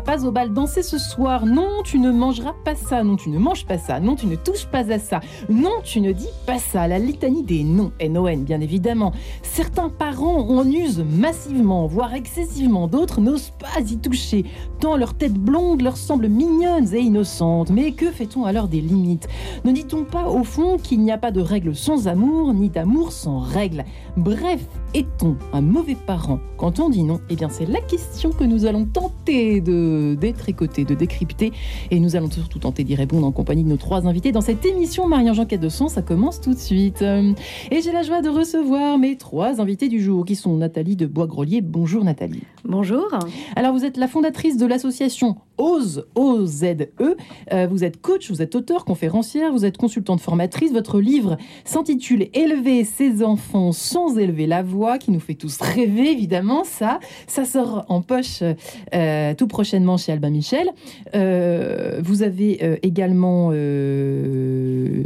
pas au bal danser ce soir. Non, tu ne mangeras pas ça. Non, tu ne manges pas ça. Non, tu ne touches pas à ça. Non, tu ne dis pas ça. La litanie des noms, NON bien évidemment. Certains parents en usent massivement, voire excessivement. D'autres n'osent pas y toucher, tant leur tête blonde leur semble mignonne et innocente. Mais que fait-on alors des limites? Ne dit-on pas au fond qu'il n'y a pas de règles sans amour, ni d'amour sans règles? Bref, est-on un mauvais parent quand on dit non Eh bien, c'est la question que nous allons tenter de détricoter, de décrypter. Et nous allons surtout tenter d'y répondre en compagnie de nos trois invités dans cette émission Marie-Jean de Son. Ça commence tout de suite. Et j'ai la joie de recevoir mes trois invités du jour qui sont Nathalie de Bois-Grelier. Bonjour Nathalie. Bonjour. Alors, vous êtes la fondatrice de l'association OZE, O-Z-E. Euh, vous êtes coach, vous êtes auteur, conférencière, vous êtes consultante formatrice. Votre livre s'intitule Élever ses enfants sans élever la voix, qui nous fait tous rêver, évidemment. Ça, ça sort en poche euh, tout prochainement chez Albin Michel. Euh, vous avez également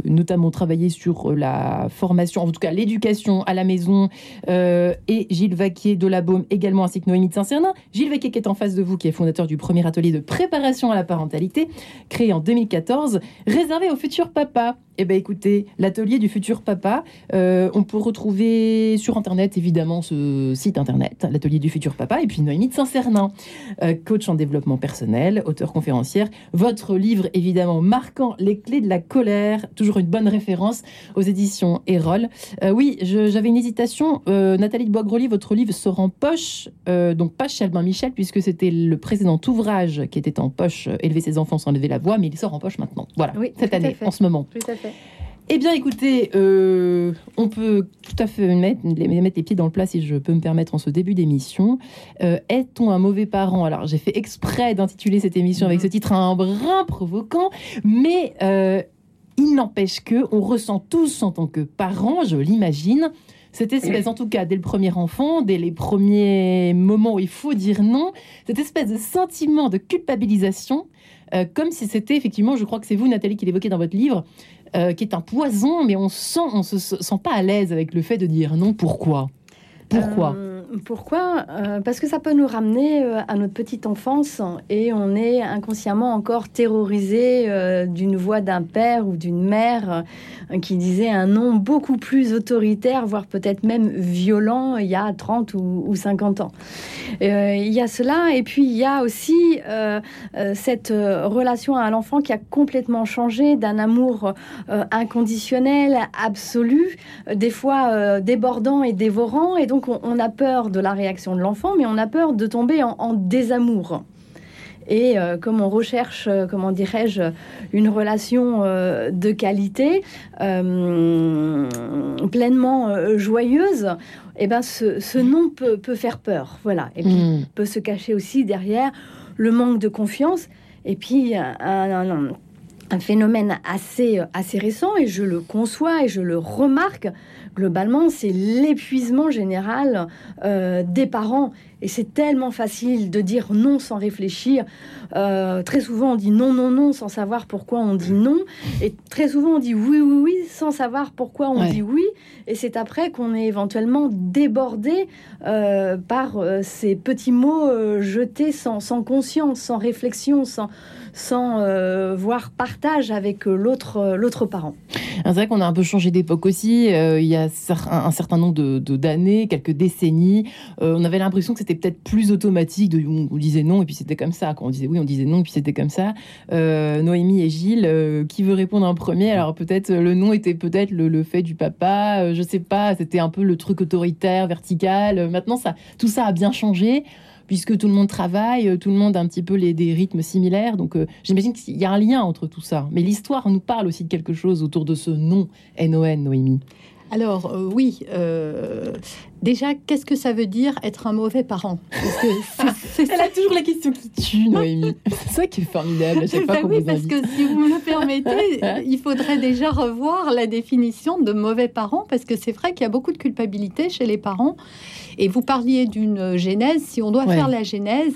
notamment travaillé sur la formation, en tout cas l'éducation à la maison, et Gilles Vaquier de la Baume également, ainsi que Noémie de Saint-Cernin. Gilles Vaquier qui est en face de vous, qui est fondateur du premier atelier de préparation à la parentalité, créé en 2014, réservé aux futurs papas. Eh bien, écoutez, l'atelier du futur papa, euh, on peut retrouver sur Internet, évidemment, ce site Internet, l'atelier du futur papa, et puis Noémie de Saint-Cernin, euh, coach en développement personnel, auteur conférencière. Votre livre, évidemment, marquant les clés de la colère, toujours une bonne référence aux éditions Erol. Euh, oui, j'avais une hésitation. Nathalie de Bois-Grelier, votre livre sort en poche, donc pas chez Albin Michel, puisque c'était le précédent ouvrage qui était en poche, Élever ses enfants sans lever la voix, mais il sort en poche maintenant. Voilà, cette année, en ce moment. Tout à fait. Eh bien, écoutez, euh, on peut tout à fait mettre, mettre, les pieds dans le plat, si je peux me permettre, en ce début d'émission. Euh, est-on un mauvais parent? Alors, j'ai fait exprès d'intituler cette émission avec ce mhm. titre un brin provoquant, mais euh, il n'empêche que on ressent tous, en tant que parents, je l'imagine, cette espèce, en tout cas, dès le premier enfant, dès les premiers moments où il faut dire non, cette espèce de sentiment de culpabilisation, comme si c'était effectivement, je crois que c'est vous, Nathalie, qui l'évoquez dans votre livre, euh, qui est un poison, mais on sent, on se sent pas à l'aise avec le fait de dire non. Pourquoi? Pourquoi? Euh, pourquoi? Euh, Parce que ça peut nous ramener euh, à notre petite enfance et on est inconsciemment encore terrorisé euh, d'une voix d'un père ou d'une mère qui disait un nom beaucoup plus autoritaire, voire peut-être même violent il y a 30 ou, 50 ans. il y a cela et puis il y a aussi cette relation à l'enfant qui a complètement changé d'un amour inconditionnel, absolu, des fois débordant et dévorant et donc on a peur de la réaction de l'enfant, mais on a peur de tomber en, désamour. Et euh, comme on recherche, euh, comment dirais-je, une relation euh, de qualité, pleinement joyeuse, eh ben ce, nom peut, faire peur. Voilà. Et puis hmm. peut se cacher aussi derrière le manque de confiance. Et puis un, un phénomène assez, assez récent, et je le conçois et je le remarque, globalement, c'est l'épuisement général euh, des parents. Et c'est tellement facile de dire non sans réfléchir. Euh, très souvent, on dit non, non, non sans savoir pourquoi on dit non. Et très souvent, on dit oui, oui, oui sans savoir pourquoi on dit oui. Et c'est après qu'on est éventuellement débordé euh, par ces petits mots jetés sans, sans conscience, sans réflexion, sans, sans euh, voir partage avec euh, l'autre euh, l'autre parent. C'est vrai qu'on a un peu changé d'époque aussi. il y a un, certain nombre de, d'années, quelques décennies, on avait l'impression que c'était peut-être plus automatique. De, on, disait non et puis c'était comme ça. Quand on disait oui, on disait non et puis c'était comme ça. Noémie et Gilles, qui veut répondre en premier? Alors peut-être le non était peut-être le, fait du papa. je sais pas. C'était un peu le truc autoritaire, vertical. maintenant, ça, tout ça a bien changé puisque tout le monde travaille, euh, tout le monde a un petit peu les, des rythmes similaires. Donc euh, j'imagine qu'il y a un lien entre tout ça. Mais l'histoire nous parle aussi de quelque chose autour de ce nom NON, Noémie. Alors euh, oui, déjà, qu'est-ce que ça veut dire être un mauvais parent? Elle a toujours la question qui tue, Noémie. c'est ça qui est formidable à chaque fois Oui, parce que si vous me le permettez, il faudrait déjà revoir la définition de mauvais parent, parce que c'est vrai qu'il y a beaucoup de culpabilité chez les parents. Et vous parliez d'une genèse. Si on doit faire la genèse,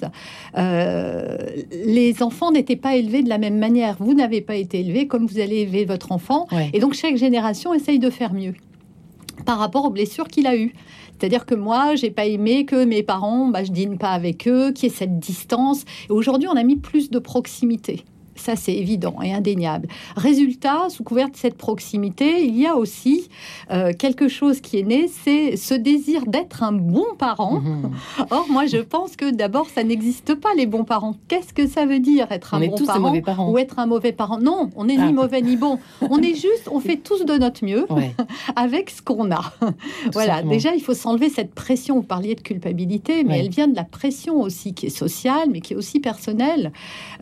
euh, les enfants n'étaient pas élevés de la même manière. Vous n'avez pas été élevé comme vous allez élever votre enfant. Et donc chaque génération essaye de faire mieux. Par rapport aux blessures qu'il a eues. C'est-à-dire que moi, j'ai pas aimé que mes parents, bah, je dîne pas avec eux, qu'il y ait cette distance. Et aujourd'hui, on a mis plus de proximité. Ça, c'est évident et indéniable. Résultat, sous couvert de cette proximité, il y a aussi euh, quelque chose qui est né, c'est ce désir d'être un bon parent. Mhm. Or, moi, je pense que d'abord, ça n'existe pas, les bons parents. Qu'est-ce que ça veut dire, être un bon parent, ou être un mauvais parent? Non, on n'est ni ah. mauvais ni bon. On est juste, on fait tous de notre mieux avec ce qu'on a. voilà, déjà, il faut s'enlever cette pression. Vous parliez de culpabilité, mais elle vient de la pression aussi, qui est sociale, mais qui est aussi personnelle,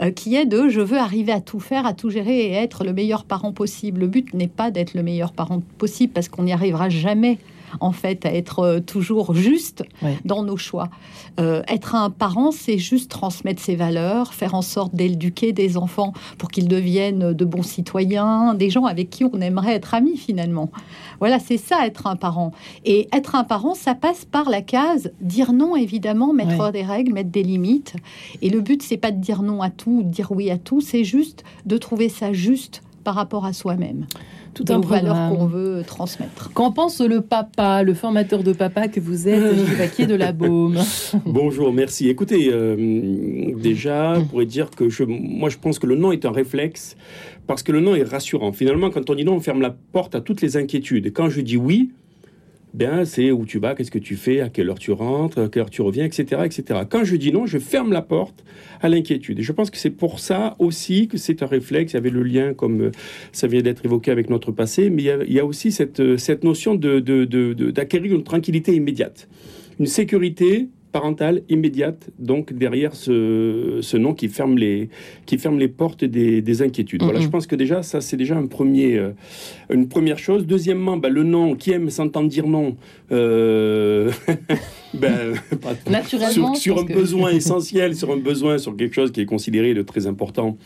euh, qui est de je veux arriver à tout faire, à tout gérer et être le meilleur parent possible. Le but n'est pas d'être le meilleur parent possible parce qu'on n'y arrivera jamais en fait, à être euh, toujours juste dans nos choix. Euh, être un parent, c'est juste transmettre ses valeurs, faire en sorte d'éduquer des enfants pour qu'ils deviennent de bons citoyens, des gens avec qui on aimerait être amis finalement. Voilà, c'est ça être un parent. Et être un parent, ça passe par la case dire non, évidemment, mettre des règles, mettre des limites. Et le but, c'est pas de dire non à tout, ou de dire oui à tout, c'est juste de trouver ça juste par rapport à soi-même tout un valeur qu'on veut transmettre. Qu'en pense le papa, le formateur de papa que vous êtes, Gilles de la Baume? Bonjour, merci. Écoutez, euh, déjà, on pourrait dire que je, moi, je pense que le non est un réflexe parce que le non est rassurant. Finalement, quand on dit non, on ferme la porte à toutes les inquiétudes. quand je dis oui, ben, c'est où tu vas, qu'est-ce que tu fais, à quelle heure tu rentres, à quelle heure tu reviens, etc., etc. Quand je dis non, je ferme la porte à l'inquiétude. Je pense que c'est pour ça aussi que c'est un réflexe. Il y avait le lien, comme euh, ça vient d'être évoqué avec notre passé, mais il y a, aussi cette, euh, cette notion d'acquérir de, une tranquillité immédiate, une sécurité parentale immédiate, donc derrière ce, ce, nom qui ferme les, qui ferme les portes des, inquiétudes. Voilà, je pense que déjà, ça, c'est déjà un premier, euh, une première chose. Deuxièmement, bah, le nom, qui aime s'entendre dire non, euh, ben, Naturellement, sur, un besoin essentiel, sur un besoin, sur quelque chose qui est considéré de très important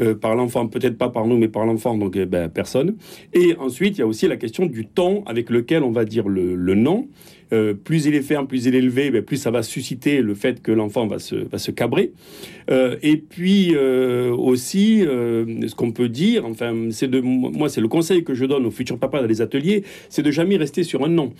euh, par l'enfant, peut-être pas par nous, mais par l'enfant, donc ben, personne. Et ensuite, il y a aussi la question du ton avec lequel on va dire le, le non. Euh, plus il est ferme, plus il est élevé, ben, plus ça va susciter le fait que l'enfant va se, va se cabrer. Euh, et puis euh, aussi, ce qu'on peut dire, enfin, c'est moi, c'est le conseil que je donne aux futurs papas dans les ateliers, c'est de jamais rester sur un non.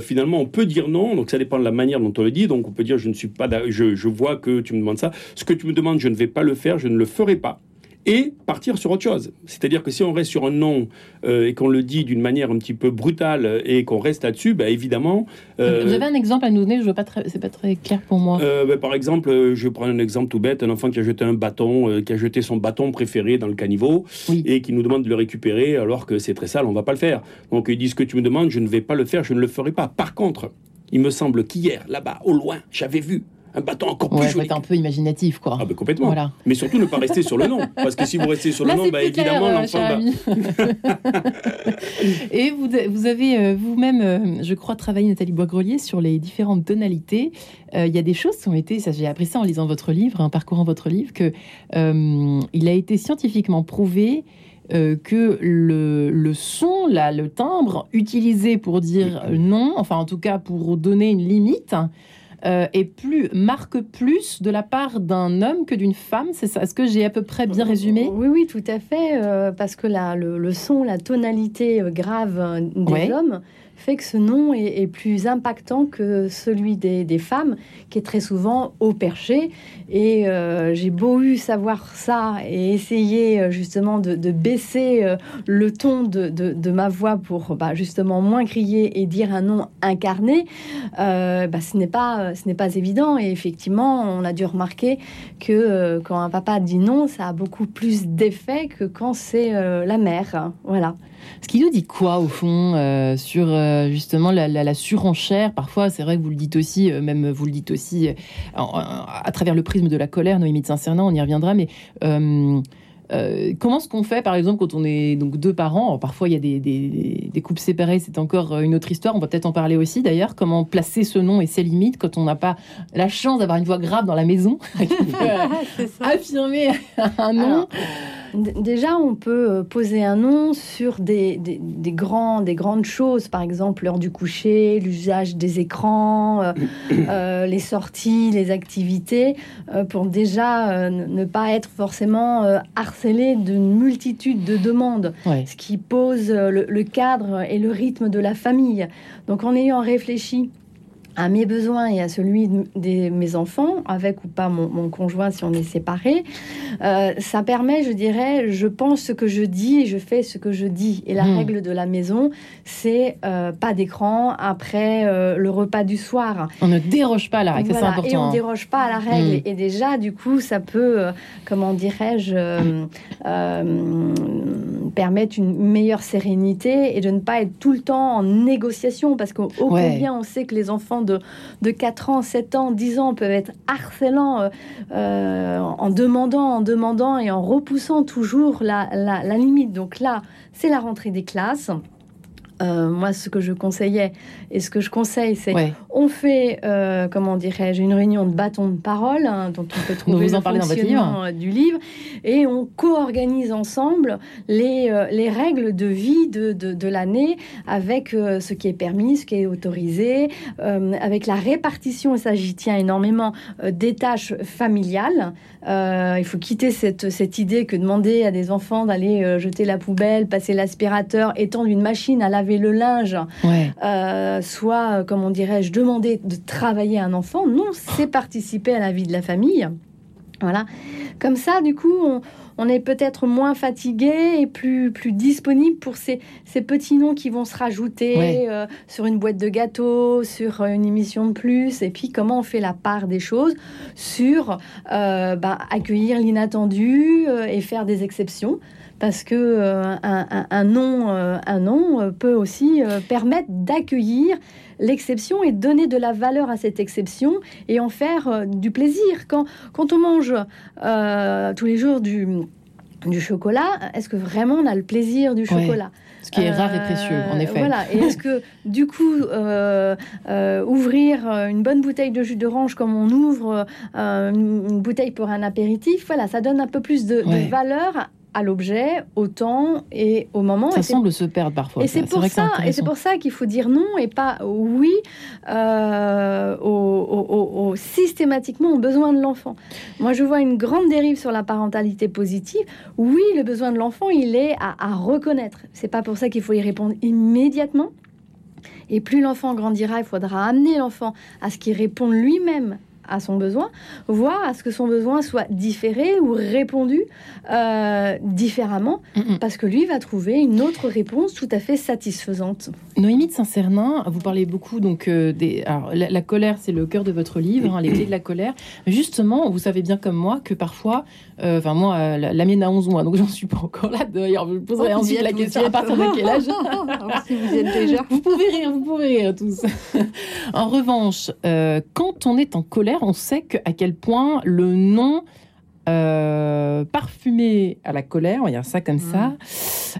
finalement, on peut dire non, donc ça dépend de la manière dont on le dit. Donc on peut dire je ne suis pas, je, je vois que tu me demandes ça. Ce que tu me demandes, je ne vais pas le faire, je ne le ferai pas et partir sur autre chose. C'est-à-dire que si on reste sur un nom euh, et qu'on le dit d'une manière un petit peu brutale et qu'on reste là-dessus, bah, évidemment. Euh, Vous avez un exemple à nous donner Je veux pas c'est pas très clair pour moi. Euh, bah, par exemple, je prends un exemple tout bête un enfant qui a jeté un bâton, qui a jeté son bâton préféré dans le caniveau et qui nous demande de le récupérer alors que c'est très sale, on va pas le faire. Donc il dit ce que tu me demandes, je ne vais pas le faire, je ne le ferai pas. Par contre, il me semble qu'hier, là-bas, au loin, j'avais vu un bâton encore plus joli. un peu imaginatif, quoi. Ah, ben complètement. Voilà. Mais surtout ne pas rester sur le nom. Parce que si vous restez sur le nom, bah, évidemment, euh, l'enfant va. Et vous, vous avez euh, vous-même, euh, je crois, travaillé, Nathalie Boisgrelier, sur les différentes tonalités. Il y a des choses qui ont été, ça j'ai appris ça en lisant votre livre, en parcourant votre livre, que il a été scientifiquement prouvé que le, le, son, là, le timbre utilisé pour dire non, enfin en tout cas pour donner une limite, euh, et plus marque plus de la part d'un homme que d'une femme. C'est ça? Est-ce que j'ai à peu près bien résumé? Oui, oui, tout à fait. Euh, parce que la, le, son, la tonalité euh, grave des hommes fait que ce nom est, plus impactant que celui des, femmes, qui est très souvent au perché. Et euh, j'ai beau eu savoir ça et essayer euh, justement de, baisser euh, le ton de, ma voix pour bah, justement moins crier et dire un nom incarné, bah, ce n'est pas ce n'est pas évident. Et effectivement, on a dû remarquer que quand un papa dit non, ça a beaucoup plus d'effet que quand c'est la mère. Voilà. Ce qui nous dit quoi, au fond, euh, sur euh, justement la, surenchère? Parfois, c'est vrai que vous le dites aussi, euh, même vous le dites aussi à travers le prisme de la colère, Noémie de Saint-Cernin, on y reviendra, mais. comment est-ce qu'on fait, par exemple, quand on est donc deux parents? Parfois, il y a des, des, couples séparés, c'est encore une autre histoire. On va peut-être en parler aussi, d'ailleurs. Comment placer ce nom et ses limites quand on n'a pas la chance d'avoir une voix grave dans la maison, affirmer un nom Déjà, on peut euh, poser un nom sur des, des, grands, des grandes choses, par exemple l'heure du coucher, l'usage des écrans, euh, euh, les sorties, les activités, pour déjà ne pas être forcément harcelé d'une multitude de demandes, ce qui pose le cadre et le rythme de la famille. Donc en ayant réfléchi à mes besoins et à celui de mes enfants, avec ou pas mon, conjoint si on est séparé, euh, ça permet, je dirais, je pense ce que je dis et je fais ce que je dis. Et la hmm. règle de la maison, c'est euh, pas d'écran après euh, le repas du soir. On ne déroge pas à la règle, c'est important. Et on ne déroge pas à la règle. Hmm. Et déjà, du coup, ça peut, comment dirais-je, permettre une meilleure sérénité et de ne pas être tout le temps en négociation, parce qu'au combien on sait que les enfants de, de 4 ans, 7 ans, 10 ans peuvent être harcelants euh, euh, en demandant, en demandant et en repoussant toujours la, la limite. Donc là, c'est la rentrée des classes. Euh, moi, ce que je conseillais et ce que je conseille, c'est on fait, euh, comment dirais-je, une réunion de bâton de parole hein, dont on peut trouver vous en le fonctionnement du livre, et on co-organise ensemble les, euh, les règles de vie de, de, l'année avec ce qui est permis, ce qui est autorisé, avec la répartition, et ça j'y tiens énormément, des tâches familiales. il faut quitter cette, cette idée que demander à des enfants d'aller jeter la poubelle, passer l'aspirateur, étendre une machine à laver le linge, euh, soit, euh, comment dirais-je, demander de travailler un enfant. Non, c'est participer à la vie de la famille. Voilà. Comme ça, du coup, on, est peut-être moins fatigué et plus, plus disponible pour ces, ces petits noms qui vont se rajouter euh, sur une boîte de gâteau, sur une émission de plus. Et puis, comment on fait la part des choses sur bah, accueillir l'inattendu et faire des exceptions parce que euh, un, nom, un nom euh, euh, peut aussi permettre d'accueillir l'exception et donner de la valeur à cette exception et en faire du plaisir. Quand, quand on mange tous les jours du, du chocolat, est-ce que vraiment on a le plaisir du chocolat? Ce qui est rare et précieux, en effet. Voilà. Et est-ce que, du coup, ouvrir une bonne bouteille de jus d'orange comme on ouvre une bouteille pour un apéritif, voilà, ça donne un peu plus de, de valeur à l'objet, au temps et au moment. Ça semble se perdre parfois. Et c'est pour, ça, et c'est pour ça qu'il faut dire non et pas oui euh, au, systématiquement aux besoins de l'enfant. Moi, je vois une grande dérive sur la parentalité positive. Oui, le besoin de l'enfant, il est à, à reconnaître. C'est pas pour ça qu'il faut y répondre immédiatement. Et plus l'enfant grandira, il faudra amener l'enfant à ce qu'il réponde lui-même à son besoin, voire à ce que son besoin soit différé ou répondu euh, différemment, parce que lui va trouver une autre réponse tout à fait satisfaisante. Noémie de Saint-Cernin, vous parlez beaucoup donc euh, des. Alors, la, colère, c'est le cœur de votre livre, hein, les clés de la colère. Justement, vous savez bien comme moi que parfois, euh, enfin moi, la, mienne a 11 mois, donc j'en suis pas encore là. D'ailleurs, je poserai oh, ensuite la question à partir de quel âge. si vous êtes déjà. Vous pouvez rire, vous pouvez rire tous. en revanche, quand on est en colère on sait à quel point le nom euh, parfumé à la colère, on va dire ça comme ça, mm.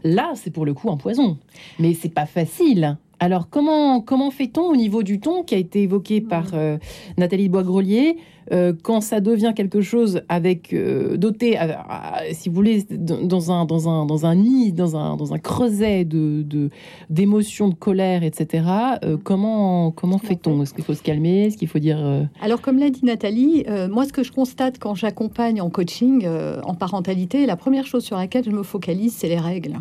là, c'est pour le coup un poison. Mais c'est pas facile. Alors, comment, comment fait-on au niveau du ton qui a été évoqué par mm. euh, Nathalie Boisgrelier euh, quand ça devient quelque chose avec euh, doté, si vous voulez, dans un dans un dans un nid, dans un dans un creuset de d'émotions, de, colère, etc. Euh, comment comment fait-on? Est-ce qu'il faut se calmer? Est-ce qu'il faut dire Alors, comme l'a dit Nathalie, moi, ce que je constate quand j'accompagne en coaching, en parentalité, la première chose sur laquelle je me focalise, c'est les règles.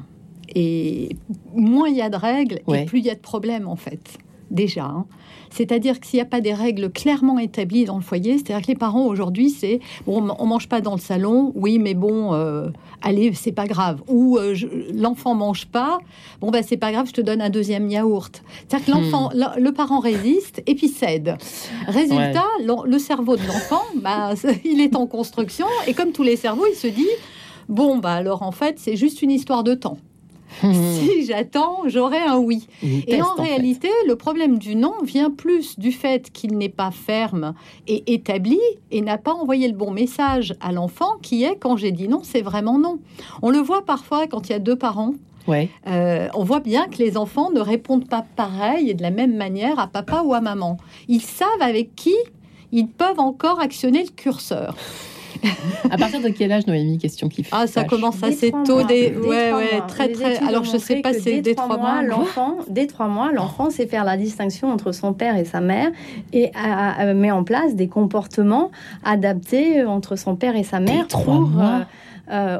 Et moins il y a de règles, et plus il y a de problèmes en fait déjà. Hein. C'est-à-dire que s'il n'y a pas des règles clairement établies dans le foyer, c'est-à-dire que les parents aujourd'hui, c'est bon, on mange pas dans le salon, oui, mais bon, euh, allez, c'est pas grave. Ou euh, l'enfant mange pas, bon, ben c'est pas grave, je te donne un deuxième yaourt. C'est-à-dire que l'enfant, hmm. le, parent résiste et puis cède. Résultat, le, cerveau de l'enfant, bah, il est en construction et comme tous les cerveaux, il se dit bon, bah alors en fait, c'est juste une histoire de temps. si j'attends, j'aurai un oui. et en, réalité, le problème du non vient plus du fait qu'il n'est pas ferme et établi et n'a pas envoyé le bon message à l'enfant qui est quand j'ai dit non, c'est vraiment non. On le voit parfois quand il y a deux parents Ouais. Euh, on voit bien que les enfants ne répondent pas pareil et de la même manière à papa ou à maman. Ils savent avec qui ils peuvent encore actionner le curseur. À partir de quel âge, Noémie Question qui Ah, ça commence assez tôt. Des... Ouais, ouais, très, très. Alors, je sais pas si c'est dès trois mois. L'enfant, dès trois mois, l'enfant sait faire la distinction entre son père et sa mère et met en place des comportements adaptés entre son père et sa mère. trois mois. Euh,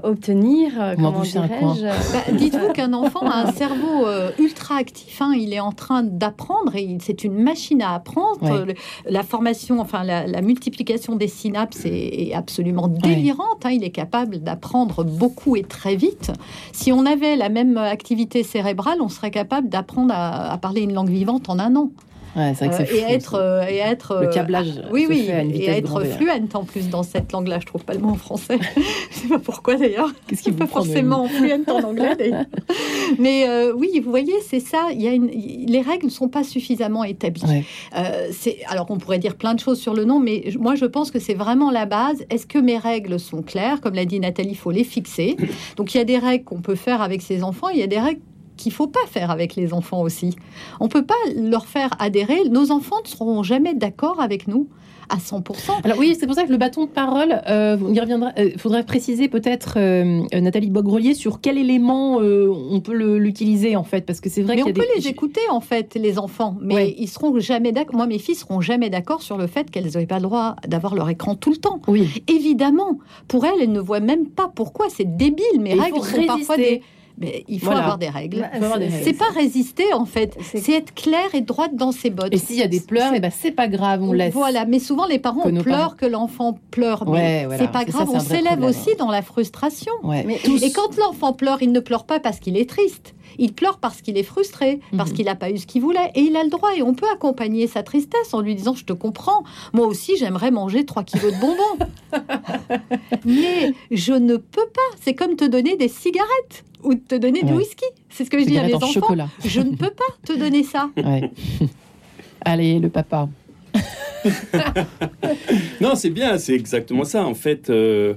obtenir, euh, comment dirais-je bah, Dites-vous qu'un enfant a un cerveau euh, ultra actif, hein. il est en train d'apprendre et c'est une machine à apprendre. la formation, enfin la, multiplication des synapses est, absolument délirante. Hein. il est capable d'apprendre beaucoup et très vite. Si on avait la même activité cérébrale, on serait capable d'apprendre à parler une langue vivante en un an. Ouais, vrai que euh, et, être, euh, et être le câblage. Euh, oui, oui, et être fluente en plus dans cette langue-là. Je trouve pas le mot en français. je sais pas pourquoi d'ailleurs. Qu'est-ce qui pas forcément fluente en anglais. Mais oui, vous voyez, c'est ça. Il y a une... les règles ne sont pas suffisamment établies. c'est alors on pourrait dire plein de choses sur le nom, mais moi je pense que c'est vraiment la base. Est-ce que mes règles sont claires? Comme l'a dit Nathalie, il faut les fixer. Donc il y a des règles qu'on peut faire avec ses enfants. Il y a des règles qu'il faut pas faire avec les enfants aussi. On peut pas leur faire adhérer. Nos enfants ne seront jamais d'accord avec nous à 100%. Alors oui, c'est pour ça que le bâton de parole, euh, il reviendra. Euh, faudrait préciser peut-être euh, Nathalie Bogrelier sur quel élément on peut l'utiliser en fait, parce que c'est vrai. Mais on peut les écouter en fait, les enfants, mais ils seront jamais d'accord. Moi, mes filles seront jamais d'accord sur le fait qu'elles n'aient pas le droit d'avoir leur écran tout le temps. Oui. Évidemment, pour elles, elles ne voient même pas pourquoi c'est débile. Mes règles sont parfois des mais il faut avoir des règles. C'est pas résister en fait, c'est être clair et droite dans ses bottes. Et s'il y a des pleurs, et eh ben c'est pas grave, on laisse. Voilà, mais souvent les parents pleurent que l'enfant pleure, mais c'est pas grave, on s'élève aussi dans la frustration. Et quand l'enfant pleure, il ne pleure pas parce qu'il est triste. Il pleure parce qu'il est frustré, parce mhm. qu'il n'a pas eu ce qu'il voulait. Et il a le droit. Et on peut accompagner sa tristesse en lui disant Je te comprends. Moi aussi, j'aimerais manger 3 kilos de bonbons. Mais je ne peux pas. C'est comme te donner des cigarettes ou te donner du whisky. C'est ce que je dis à mes enfants. Chocolat. Je ne peux pas te donner ça. Allez, le papa. non, c'est bien, c'est exactement ça. En fait, euh,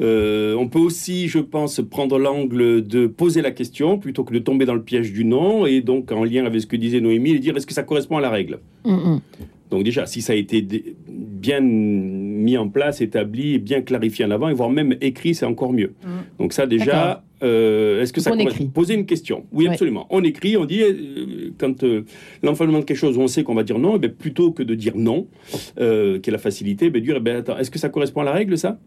euh, on peut aussi, je pense, prendre l'angle de poser la question plutôt que de tomber dans le piège du non. Et donc, en lien avec ce que disait Noémie, dire est-ce que ça correspond à la règle? Mm, mm. Donc déjà, si ça a été bien mis en place, établi, et bien clarifié en avant, et voire même écrit, c'est encore mieux. Mm. Donc ça déjà, euh, est-ce que ça on Poser une question. Oui, absolument. On écrit, on dit, euh, quand euh, l'enfant demande quelque chose, on sait qu'on va dire non, et eh bien, plutôt que de dire non, qui est la facilité, ben, dire, eh ben, attends, est-ce que ça correspond à la règle, ça?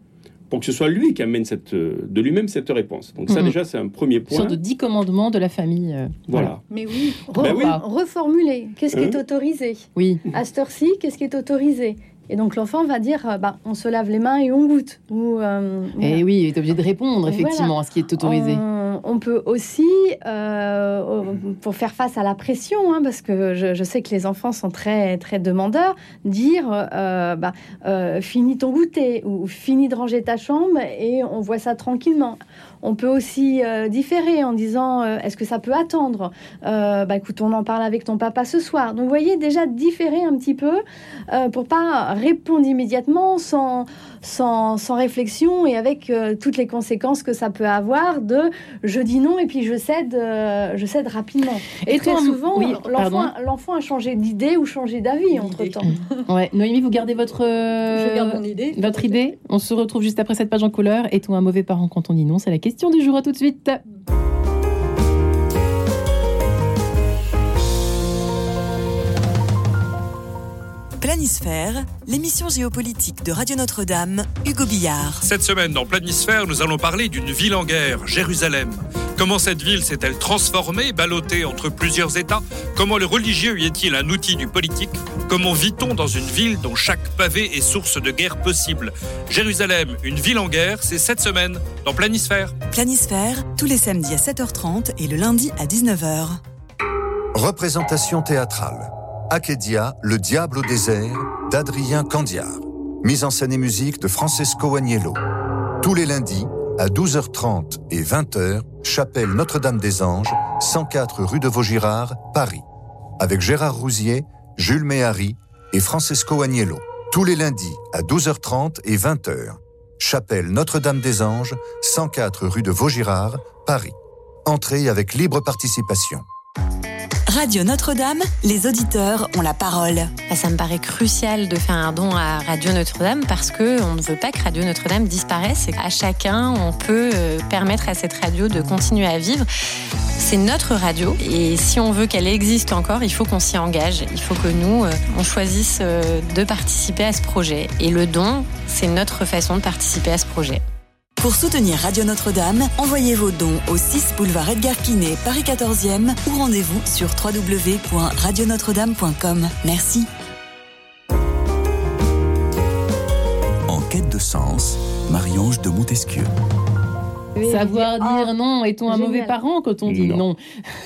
Pour que ce soit lui qui amène cette, de lui-même cette réponse. Donc ça, mhm. déjà, c'est un premier point. Une sorte de dix commandements de la famille. voilà. Mais oui, ben reformuler. Qu'est-ce qui est hein autorisé? Oui. À cette heure-ci, qu'est-ce qui est autorisé? Et donc l'enfant va dire, euh, bah, on se lave les mains et on goûte. Ou, euh, et oui, il est obligé de répondre effectivement à ce qui est autorisé. On, peut aussi, euh, pour faire face à la pression, hein, parce que je, sais que les enfants sont très très demandeurs, dire, bah, finis ton goûter ou finis de ranger ta chambre et on voit ça tranquillement. On peut aussi euh, différer en disant euh, est-ce que ça peut attendre? Euh, Bah écoute, on en parle avec ton papa ce soir. Donc vous voyez déjà différer un petit peu pour pas répondre immédiatement sans sans, réflexion et avec toutes les conséquences que ça peut avoir de je dis non et puis je cède je cède rapidement. Et, très souvent l'enfant a changé d'idée ou changé d'avis entre temps. ouais. Noémie, vous gardez votre je garde mon idée. Votre idée. On se retrouve juste après cette page en couleur. Et tout un mauvais parent quand on dit non, c'est la question question du jour. À tout de suite. Planisphère, l'émission géopolitique de Radio Notre-Dame, Hugo Billard. Cette semaine, dans Planisphère, nous allons parler d'une ville en guerre, Jérusalem. Comment cette ville s'est-elle transformée, ballottée entre plusieurs États? Comment le religieux y est-il un outil du politique? Comment vit-on dans une ville dont chaque pavé est source de guerre possible? Jérusalem, une ville en guerre, c'est cette semaine dans Planisphère. Planisphère, tous les samedis à 7h30 et le lundi à 19h. Représentation théâtrale. Akedia, le diable au désert, d'Adrien Candiard. Mise en scène et musique de Francesco Agnello. Tous les lundis, à 12h30 et 20h, chapelle Notre-Dame des Anges, 104 rue de Vaugirard, Paris. Avec Gérard Rousier, Jules Méhari et Francesco Agnello. Tous les lundis à 12h30 et 20h. Chapelle Notre-Dame des Anges, 104 rue de Vaugirard, Paris. Entrée avec libre participation. Radio Notre-Dame, les auditeurs ont la parole. Bah, ça me paraît crucial de faire un don à Radio Notre-Dame parce que on ne veut pas que Radio Notre-Dame disparaisse et à chacun on peut euh, permettre à cette radio de continuer à vivre. C'est notre radio et si on veut qu'elle existe encore, il faut qu'on s'y engage. Il faut que nous, euh, on choisisse euh, de participer à ce projet. Et le don, c'est notre façon de participer à ce projet. Pour soutenir Radio Notre-Dame, envoyez vos dons au 6 boulevard Edgar Quinet, Paris 14e ou rendez-vous sur www.radionotre-dame.com. Merci. En quête de sens, Marie-Ange de Montesquieu. Savoir Ah, dire non, est-on un mauvais parent quand on dit non, Non.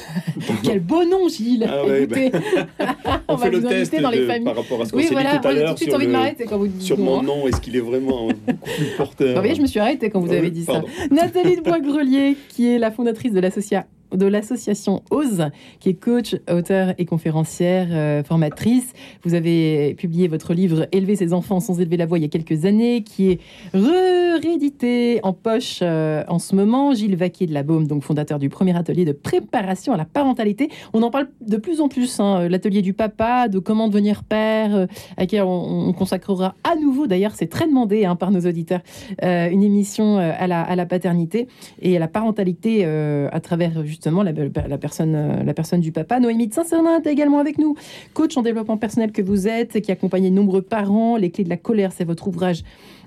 Quel beau nom, Gilles Ah ouais, Écoutez, On, va fait le vous test dans les de- familles. par rapport à ce qu'on Oui, s'est voilà, dit tout à moi j'ai tout l'heure de suite sur, envie de le- m'arrêter quand vous dites sur non, mon nom. Est-ce qu'il est vraiment beaucoup plus porteur Vous voyez, je me suis arrêtée quand vous Ah avez dit ça. Nathalie de Bois-Grelier, qui est la fondatrice de l'associa- de l'association OSE, qui est coach, auteur et conférencière, euh, formatrice. Vous avez publié votre livre Élever ses enfants sans élever la voix il y a quelques années, qui est réédité en poche euh, en ce moment. Gilles Vaquier de la Baume, donc fondateur du premier atelier de préparation à la parentalité. On en parle de plus en plus, hein, l'atelier du papa, de comment devenir père, euh, à laquelle on, on consacrera à nouveau, d'ailleurs c'est très demandé hein, par nos auditeurs, une émission à la, à la paternité et à la parentalité à travers justement la, la personne, euh, la personne du papa. Noémie de Saint-Cernin est également avec nous, coach en développement personnel que vous êtes, qui accompagne de nombreux parents. Les clés de la colère, c'est votre ouvrage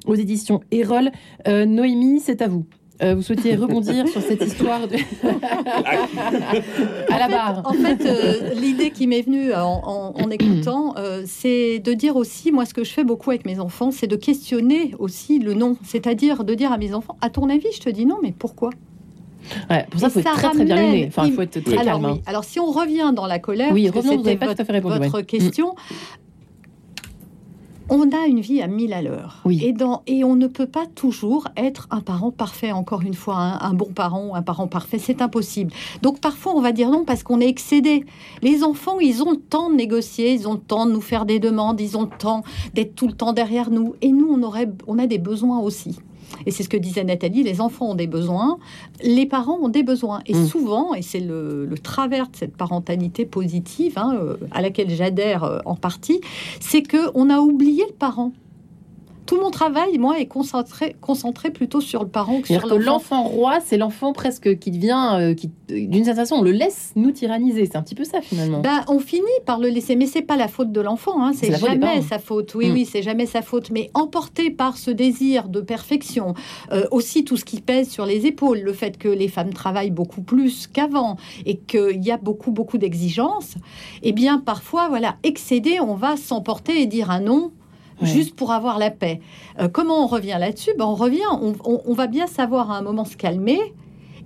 aux éditions Erol. Euh, Noémie, c'est à vous. Euh, vous souhaitiez rebondir sur cette histoire de... à la barre. En fait, euh, l'idée qui m'est venue en, en- en écoutant, euh, c'est de dire aussi, moi, ce que je fais beaucoup avec mes enfants, c'est de questionner aussi le non. C'est-à-dire de dire à mes enfants, à ton avis, je te dis non, mais pourquoi? Ouais, pour ça, il faut être très très bien luné. Enfin, il faut être très Alors, calme. hein. oui. Alors, si on revient dans la colère, Oui, parce que revenons, vous n'avez c'était pas tout à fait répondu, votre ouais. question. On a une vie à mille à l'heure. Oui. Et, dans, et on ne peut pas toujours être un parent parfait, encore une fois, un, un bon parent un parent parfait. C'est impossible. Donc parfois, on va dire non parce qu'on est excédé. Les enfants, ils ont le temps de négocier, ils ont le temps de nous faire des demandes, ils ont le temps d'être tout le temps derrière nous. Et nous, on, aurait, on a des besoins aussi. Et c'est ce que disait Nathalie, les enfants ont des besoins, les parents ont des besoins. Et Mm. souvent, et c'est le, le travers de cette parentalité positive, hein, euh, à laquelle j'adhère euh, en partie, c'est que on a oublié le parent. Tout mon travail, moi, est concentré, concentré plutôt sur le parent que sur l'enfant. roi, c'est l'enfant presque qui devient, euh, qui, d'une certaine façon, on le laisse nous tyranniser. C'est un petit peu ça finalement. Ben, on finit par le laisser, mais c'est pas la faute de l'enfant, hein, C'est jamais sa faute. Oui, Mm. oui, c'est jamais sa faute. Mais emporté par ce désir de perfection, euh, aussi tout ce qui pèse sur les épaules, le fait que les femmes travaillent beaucoup plus qu'avant et qu'il y a beaucoup, beaucoup d'exigences, eh bien, parfois, voilà, excédé, on va s'emporter et dire un non. Juste pour avoir la paix. Euh, comment on revient là-dessus? Ben, On revient, on, on- on va bien savoir à un moment se calmer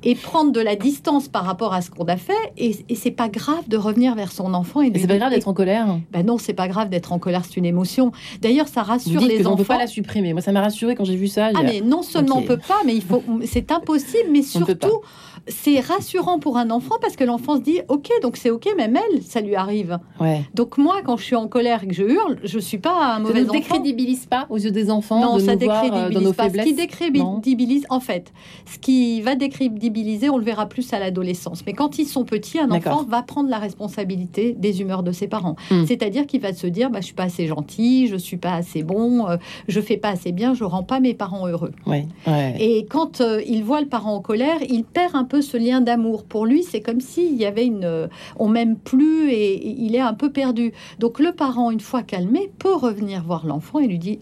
et prendre de la distance par rapport à ce qu'on a fait. Et, et c'est pas grave de revenir vers son enfant et de Et c'est pas grave d'être en colère? ben non, c'est pas grave d'être en colère, c'est une émotion. D'ailleurs, ça Vous rassure dites les que on peut enfants. pas la supprimer. Moi, ça m'a rassuré quand j'ai vu ça. Ah mais non seulement on peut pas, mais il faut, c'est impossible, mais surtout c'est rassurant pour un enfant parce que l'enfant se dit ok donc c'est ok même elle ça lui arrive. Ouais. Donc moi quand je suis en colère et que je hurle, je suis pas un Ça mauvais ne enfant. décrédibilise pas aux yeux des enfants Non, de ça nous voir euh, décrédibilise dans nos pas. Ce faiblesses. qui décrédibilise, en fait, ce qui va décrédibiliser, on le verra plus à l'adolescence. Mais quand ils sont petits, un enfant va prendre la responsabilité des humeurs de ses parents. Hmm. C'est-à-dire qu'il va se dire, bah, je suis pas assez gentil, je suis pas assez bon, euh, je fais pas assez bien, je rends pas mes parents heureux. Ouais. ouais. Et quand euh, il voit le parent en colère, il perd un peu ce lien d'amour. Pour lui, c'est comme s'il y avait une, on m'aime plus et, et il est un peu perdu. Donc le parent, une fois calmé, peut revenir voir l'enfant et lui dire,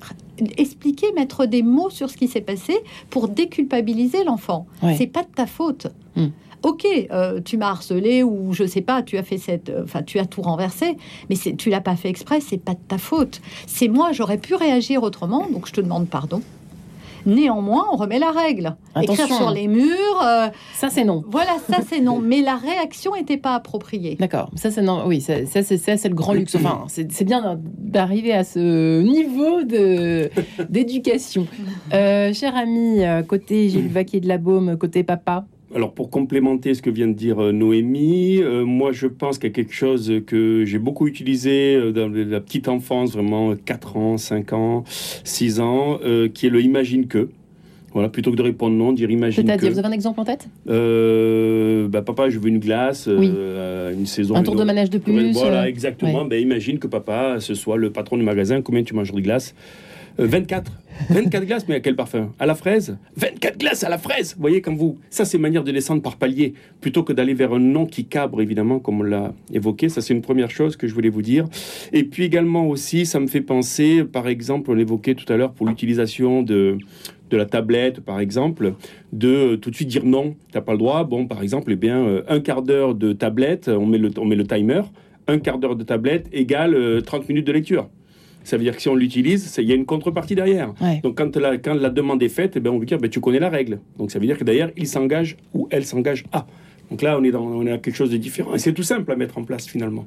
expliquer, mettre des mots sur ce qui s'est passé pour déculpabiliser l'enfant. Ouais. C'est pas de ta faute. Hmm. Ok, euh, tu m'as harcelé ou je sais pas, tu as fait cette, euh, enfin tu as tout renversé, mais tu l'as pas fait exprès, c'est pas de ta faute. C'est moi, j'aurais pu réagir autrement, donc je te demande pardon. Néanmoins, on remet la règle. Attention. Écrire sur les murs, euh, Ça, c'est non. voilà, ça c'est non. Mais la réaction n'était pas appropriée. D'accord. Ça, c'est non. Oui, ça, ça, c'est ça, c'est le grand luxe. Enfin, c'est c'est bien d'arriver à ce niveau de d'éducation. Euh, cher ami, euh, côté Gilles Vaquier de la Baume, côté papa. Alors pour complémenter ce que vient de dire euh, Noémie, euh, moi je pense qu'il y a quelque chose que j'ai beaucoup utilisé euh, dans la petite enfance, vraiment 4 ans, 5 ans, 6 ans, qui est le imagine que. Voilà, plutôt que de répondre non, dire imagine C'est-à-dire, que... vous avez un exemple en tête? Bah, papa, je veux une glace, Oui. une saison. Un tour de manège de plus Voilà, exactement. ouais. Ben, imagine que papa, ce soit le patron du magasin, combien tu manges de glace? 24. 24 glaces, mais à quel parfum? À la fraise? 24 glaces à la fraise Vous voyez, comme vous. Ça, c'est manière de descendre par palier, plutôt que d'aller vers un nom qui cabre, évidemment, comme on l'a évoqué. Ça, c'est une première chose que je voulais vous dire. Et puis également aussi, ça me fait penser, par exemple, on l'évoquait tout à l'heure pour l'utilisation de de la tablette, par exemple, de euh, tout de suite dire non, t'as pas le droit. Bon, par exemple, eh bien, euh, un quart d'heure de tablette, on met le, on met le timer, un quart d'heure de tablette égale euh, 30 minutes de lecture. Ça veut dire que si on l'utilise, il y a une contrepartie derrière. Ouais. Donc quand la, quand la demande est faite, eh ben, on veut dire ben, tu connais la règle. Donc ça veut dire que d'ailleurs, il s'engage ou elle s'engage à. Donc là, on est, dans, on est à quelque chose de différent. Et c'est tout simple à mettre en place finalement.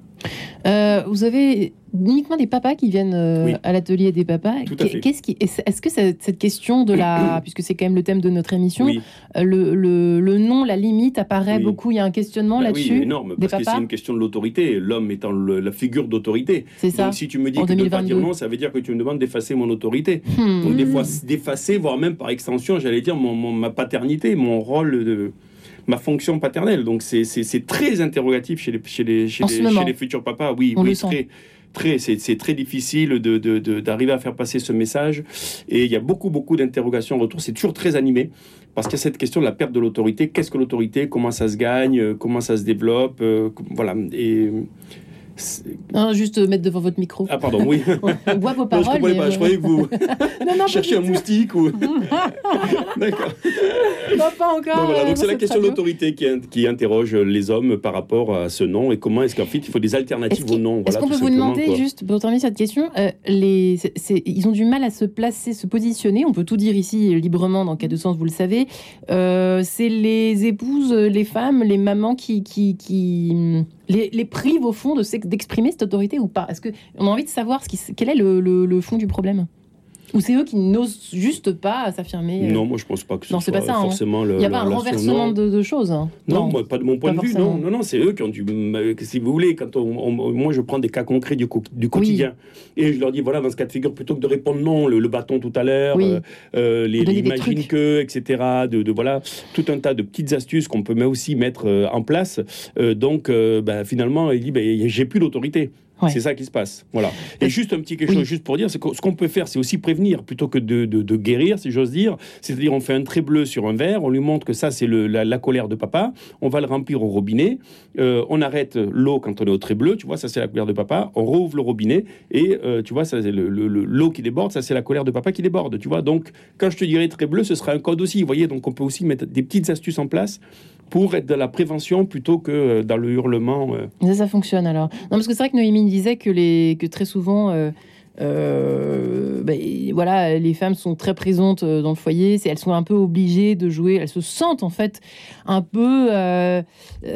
Euh, vous avez uniquement des papas qui viennent euh, Oui. à l'atelier des papas. Qu'est-ce qui, est-ce que cette cette question de la, puisque c'est quand même le thème de notre émission, Oui, euh, le, le, le nom, la limite apparaît Oui. beaucoup. Il y a un questionnement Bah là-dessus. oui, énorme, des parce que c'est une question de l'autorité, l'homme étant le- la figure d'autorité. C'est ça. Donc si tu me dis En que de ne pas 2022. dire non, ça veut dire que tu me demandes d'effacer mon autorité. Hmm. Donc des fois d'effacer, voire même par extension, j'allais dire mon, mon- ma paternité, mon rôle de ma fonction paternelle. Donc c'est- très interrogatif chez les, chez les, chez les, chez futurs papas. Oui, On très. Très, c'est c'est très difficile de- de- de- d'arriver à faire passer ce message. Et il y a beaucoup, beaucoup d'interrogations en retour. C'est toujours très animé parce qu'il y a cette question de la perte de l'autorité. Qu'est-ce que l'autorité? Comment ça se gagne? Euh, Comment ça se développe? Euh, Voilà. Et Non, juste mettre devant votre micro. ah pardon, oui. On voit vos Non, je paroles. comprenais pas. Je croyais que vous non, non, cherchiez un moustique ou. D'accord. Non, pas encore. Voilà, donc c'est la question de l'autorité qui, qui interroge les hommes par rapport à ce nom et comment est-ce qu'en fait il faut des alternatives au nom. Est-ce Voilà, qu'on peut vous demander, quoi. juste pour terminer cette question, euh, les, ils ont du mal à se placer, se positionner, on peut tout dire ici librement dans cas de sens, vous le savez, Euh, c'est les épouses, les femmes, les mamans qui, qui, qui les, les privent au fond de s'ex- d'exprimer cette autorité ou pas? Est-ce qu'on a envie de savoir ce qui, quel est le- le fond du problème? Ou c'est eux qui n'osent juste pas s'affirmer euh, Non, moi je pense pas que ce Non, soit pas ça, hein. forcément le. Il n'y a pas un renversement de, de choses hein Non, moi, pas de mon point de vue. Non, non, non, c'est eux qui ont dû. me- Si vous voulez, quand on, on- moi je prends des cas concrets du, du quotidien et je leur dis voilà, dans ce cas de figure, plutôt que de répondre non, le, le bâton tout à l'heure, Oui. euh, euh, les, Vous donnez des imagine trucs. que, etc. De, de- voilà, tout un tas de petites astuces qu'on peut aussi mettre euh, en place. Euh, donc, euh, bah, finalement, il dit ben, j'ai plus d'autorité. Ouais. C'est ça qui se passe. Voilà. Et juste un petit quelque Oui. chose, juste pour dire, c'est que ce qu'on peut faire, c'est aussi prévenir plutôt que de, de- de guérir, si j'ose dire. C'est-à-dire, on fait un trait bleu sur un verre, on lui montre que ça, c'est la, la colère de papa. On va le remplir au robinet. Euh, on arrête l'eau quand on est au trait bleu. Tu vois, ça, c'est la colère de papa. On rouvre le robinet et euh, tu vois, ça, c'est le- le- le- l'eau qui déborde. Ça, c'est la colère de papa qui déborde. Tu vois, donc quand je te dirais trait bleu, ce sera un code aussi. Vous voyez, donc on peut aussi mettre des petites astuces en place pour être dans la prévention plutôt que euh, dans le hurlement. euh. Ça, ça fonctionne alors. Non, parce que c'est vrai que Noémie disait que, les, que très souvent, euh, euh, ben, voilà, les femmes sont très présentes euh, dans le foyer. C'est, elles sont un peu obligées de jouer. Elles se sentent en fait un peu euh,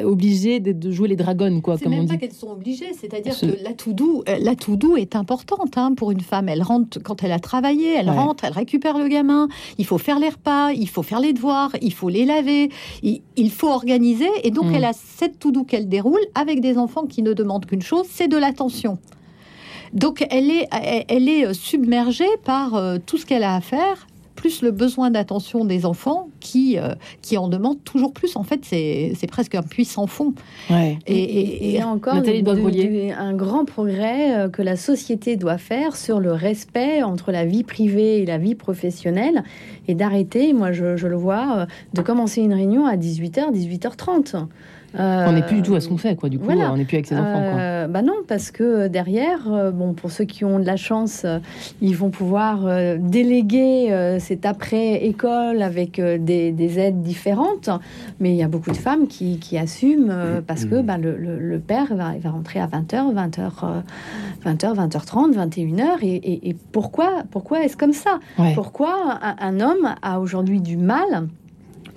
obligées de, de jouer les dragons, quoi, C'est on même pas qu'elles sont obligées, c'est-à-dire Ce- que la to-do, euh, la est importante hein, pour une femme. Elle rentre quand elle a travaillé, elle Ouais. rentre, elle récupère le gamin. Il faut faire les repas, il faut faire les devoirs, il faut les laver, il, il faut organiser. Et donc Mm. elle a cette to-do qu'elle déroule avec des enfants qui ne demandent qu'une chose, c'est de l'attention. Donc elle est, elle, est submergée par euh, tout ce qu'elle a à faire, plus le besoin d'attention des enfants qui, euh, qui en demandent toujours plus. En fait, c'est c'est presque un puissant fond. Ouais. Et, et- et encore Nathalie de- de- Boisgrelier. de- un grand progrès euh, que la société doit faire sur le respect entre la vie privée et la vie professionnelle et d'arrêter, moi je, je le vois, de commencer une réunion à 18h, 18h30. On n'est plus du tout à ce qu'on fait, quoi. Du coup, voilà. on n'est plus avec ses enfants, quoi. Euh, bah non, parce que derrière, euh, bon, pour ceux qui ont de la chance, euh, ils vont pouvoir euh, déléguer euh, cet après-école avec euh, des, des aides différentes. Mais il y a beaucoup de femmes qui, qui assument euh, parce que bah, le, le- le père va, va rentrer à 20h, 20h, 20h, 20h30, 21h. Et, et- et pourquoi, pourquoi est-ce comme ça? Ouais. Pourquoi un, un homme a aujourd'hui du mal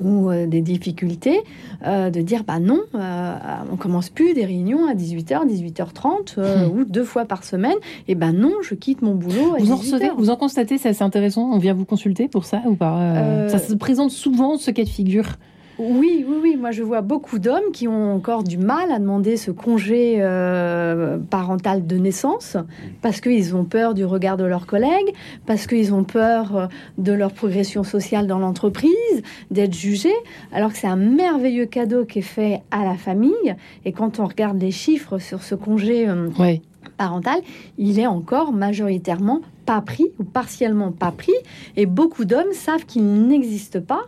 ou euh, des difficultés euh, de dire bah non, euh, on commence plus des réunions à 18h, 18h30 euh, Hmm. ou deux fois par semaine. Et ben non, je quitte mon boulot à Vous en 18 recevez, vous en constatez, c'est assez intéressant. On vient vous consulter pour ça ou pas Ça se présente souvent, ce cas de figure. Oui, oui, oui. Moi, je vois beaucoup d'hommes qui ont encore du mal à demander ce congé euh, parental de naissance parce qu'ils ont peur du regard de leurs collègues, parce qu'ils ont peur euh, de leur progression sociale dans l'entreprise, d'être jugés, alors que c'est un merveilleux cadeau qui est fait à la famille. Et quand on regarde les chiffres sur ce congé euh, parental, il est encore majoritairement pas pris ou partiellement pas pris. Et beaucoup d'hommes savent qu'il n'existe pas.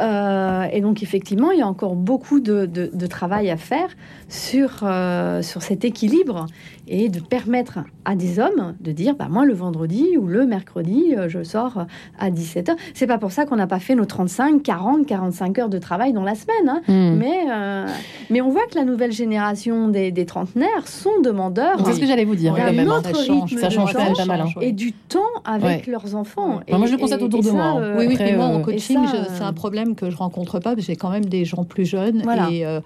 Euh, et donc, effectivement, il y a encore beaucoup de, de, travail à faire sur, euh, sur cet équilibre et de permettre à des hommes de dire bah, moi, le vendredi ou le mercredi, euh, je sors à 17h. C'est pas pour ça qu'on n'a pas fait nos 35, 40, 45 heures de travail dans la semaine. Hein. Hmm. Mais, mais on voit que la nouvelle génération des, des trentenaires sont demandeurs. C'est ce que j'allais vous dire. Hein. Ça change, ça change pas mal. Hein. Et du temps avec leurs enfants. Et, moi, je le constate autour de moi. Euh, oui, oui, puis moi, en euh, coaching, c'est un problème que je rencontre pas, parce que j'ai quand même des gens plus jeunes. Et euh,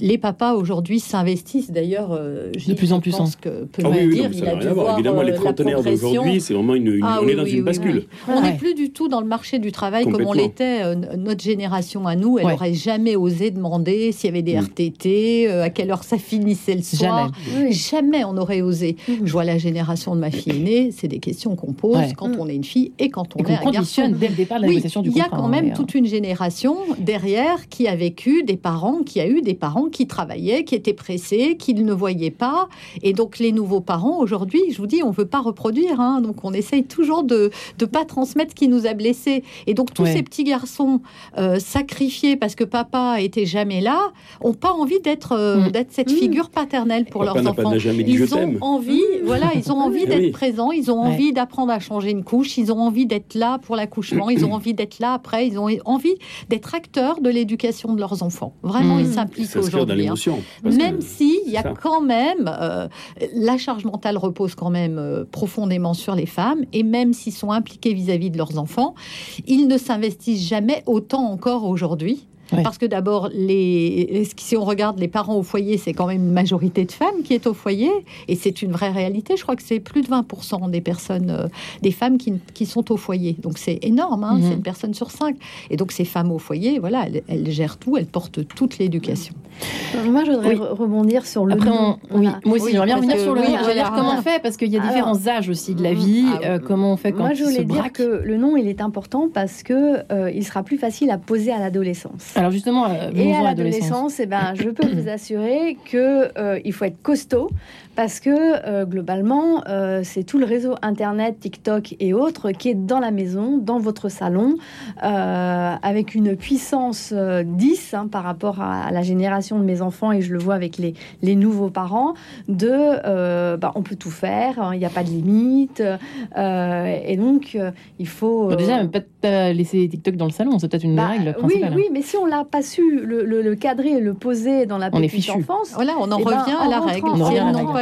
les papas, aujourd'hui, s'investissent. D'ailleurs, de plus en plus. Pense que peut ah, oui, dire, il a dû voir Évidemment, les trentenaires d'aujourd'hui, c'est vraiment une, ah on est dans une bascule. On n'est plus du tout dans le marché du travail comme on l'était. notre génération à nous, elle n'aurait jamais osé demander s'il y avait des mm. RTT, à quelle heure ça finissait le soir. Jamais, jamais on aurait osé. Mm. Je vois la génération de ma fille aînée, c'est des questions qu'on pose quand on est une fille et quand on est un garçon. dès le départ la négociation du Il y a quand même toute une génération derrière qui a vécu des parents, qui a eu des parents qui travaillaient, qui étaient pressés, qui ne voyaient pas. Et donc les nouveaux parents, aujourd'hui, je vous dis, on veut pas reproduire. Hein. donc on essaye toujours de ne pas transmettre ce qui nous a blessés. Et donc tous ces petits garçons euh, sacrifiés parce que papa était jamais là, ont pas envie d'être euh, mm. d'être cette mm. figure paternelle pour leurs enfants. ils ont envie, voilà, ils ont envie d'être présents, ils ont envie d'apprendre à changer une couche, ils ont envie d'être là pour l'accouchement, ils ont envie d'être là après, ils ont envie d'être acteurs de l'éducation de leurs enfants. Vraiment, ils mmh. s'impliquent aujourd'hui. Hein. Même si il y a quand même euh, la charge mentale repose quand même euh, profondément sur les femmes, et même s'ils sont impliqués vis-à-vis -vis de leurs enfants, ils ne s'investissent jamais autant encore aujourd'hui parce que d'abord, les... si on regarde les parents au foyer, c'est quand même une majorité de femmes qui est au foyer. Et c'est une vraie réalité. Je crois que c'est plus de 20% des personnes, euh, des femmes qui, qui, sont au foyer. Donc c'est énorme. Hein, mhm. C'est une personne sur cinq. Et donc ces femmes au foyer, voilà, elles, gèrent tout. Elles portent toute l'éducation. Euh, moi, je voudrais rebondir sur le nom. Oui, moi aussi, j'aimerais bien revenir sur le nom. Je dire comment on fait, parce qu'il y a différents âges aussi de la vie. Ah euh, comment on fait quand Moi, je voulais dire que le nom, il est important parce que il sera plus facile à poser à l'adolescence. Alors justement, euh, et à l'adolescence, eh ben, je peux vous assurer que euh, il faut être costaud parce que euh, globalement, c'est tout le réseau Internet, TikTok et autres qui est dans la maison, dans votre salon, avec une puissance 10 hein, par rapport à, la génération de mes enfants, et je le vois avec les, les nouveaux parents, de bah, on peut tout faire, hein, il n'y a pas de limite, et donc il faut... Déjà, pas laisser TikTok dans le salon, c'est peut-être une bah, règle principale. Oui, oui, mais si on l'a pas su le, cadrer et le poser dans la petite enfance. Voilà, on en eh ben, revient à la règle.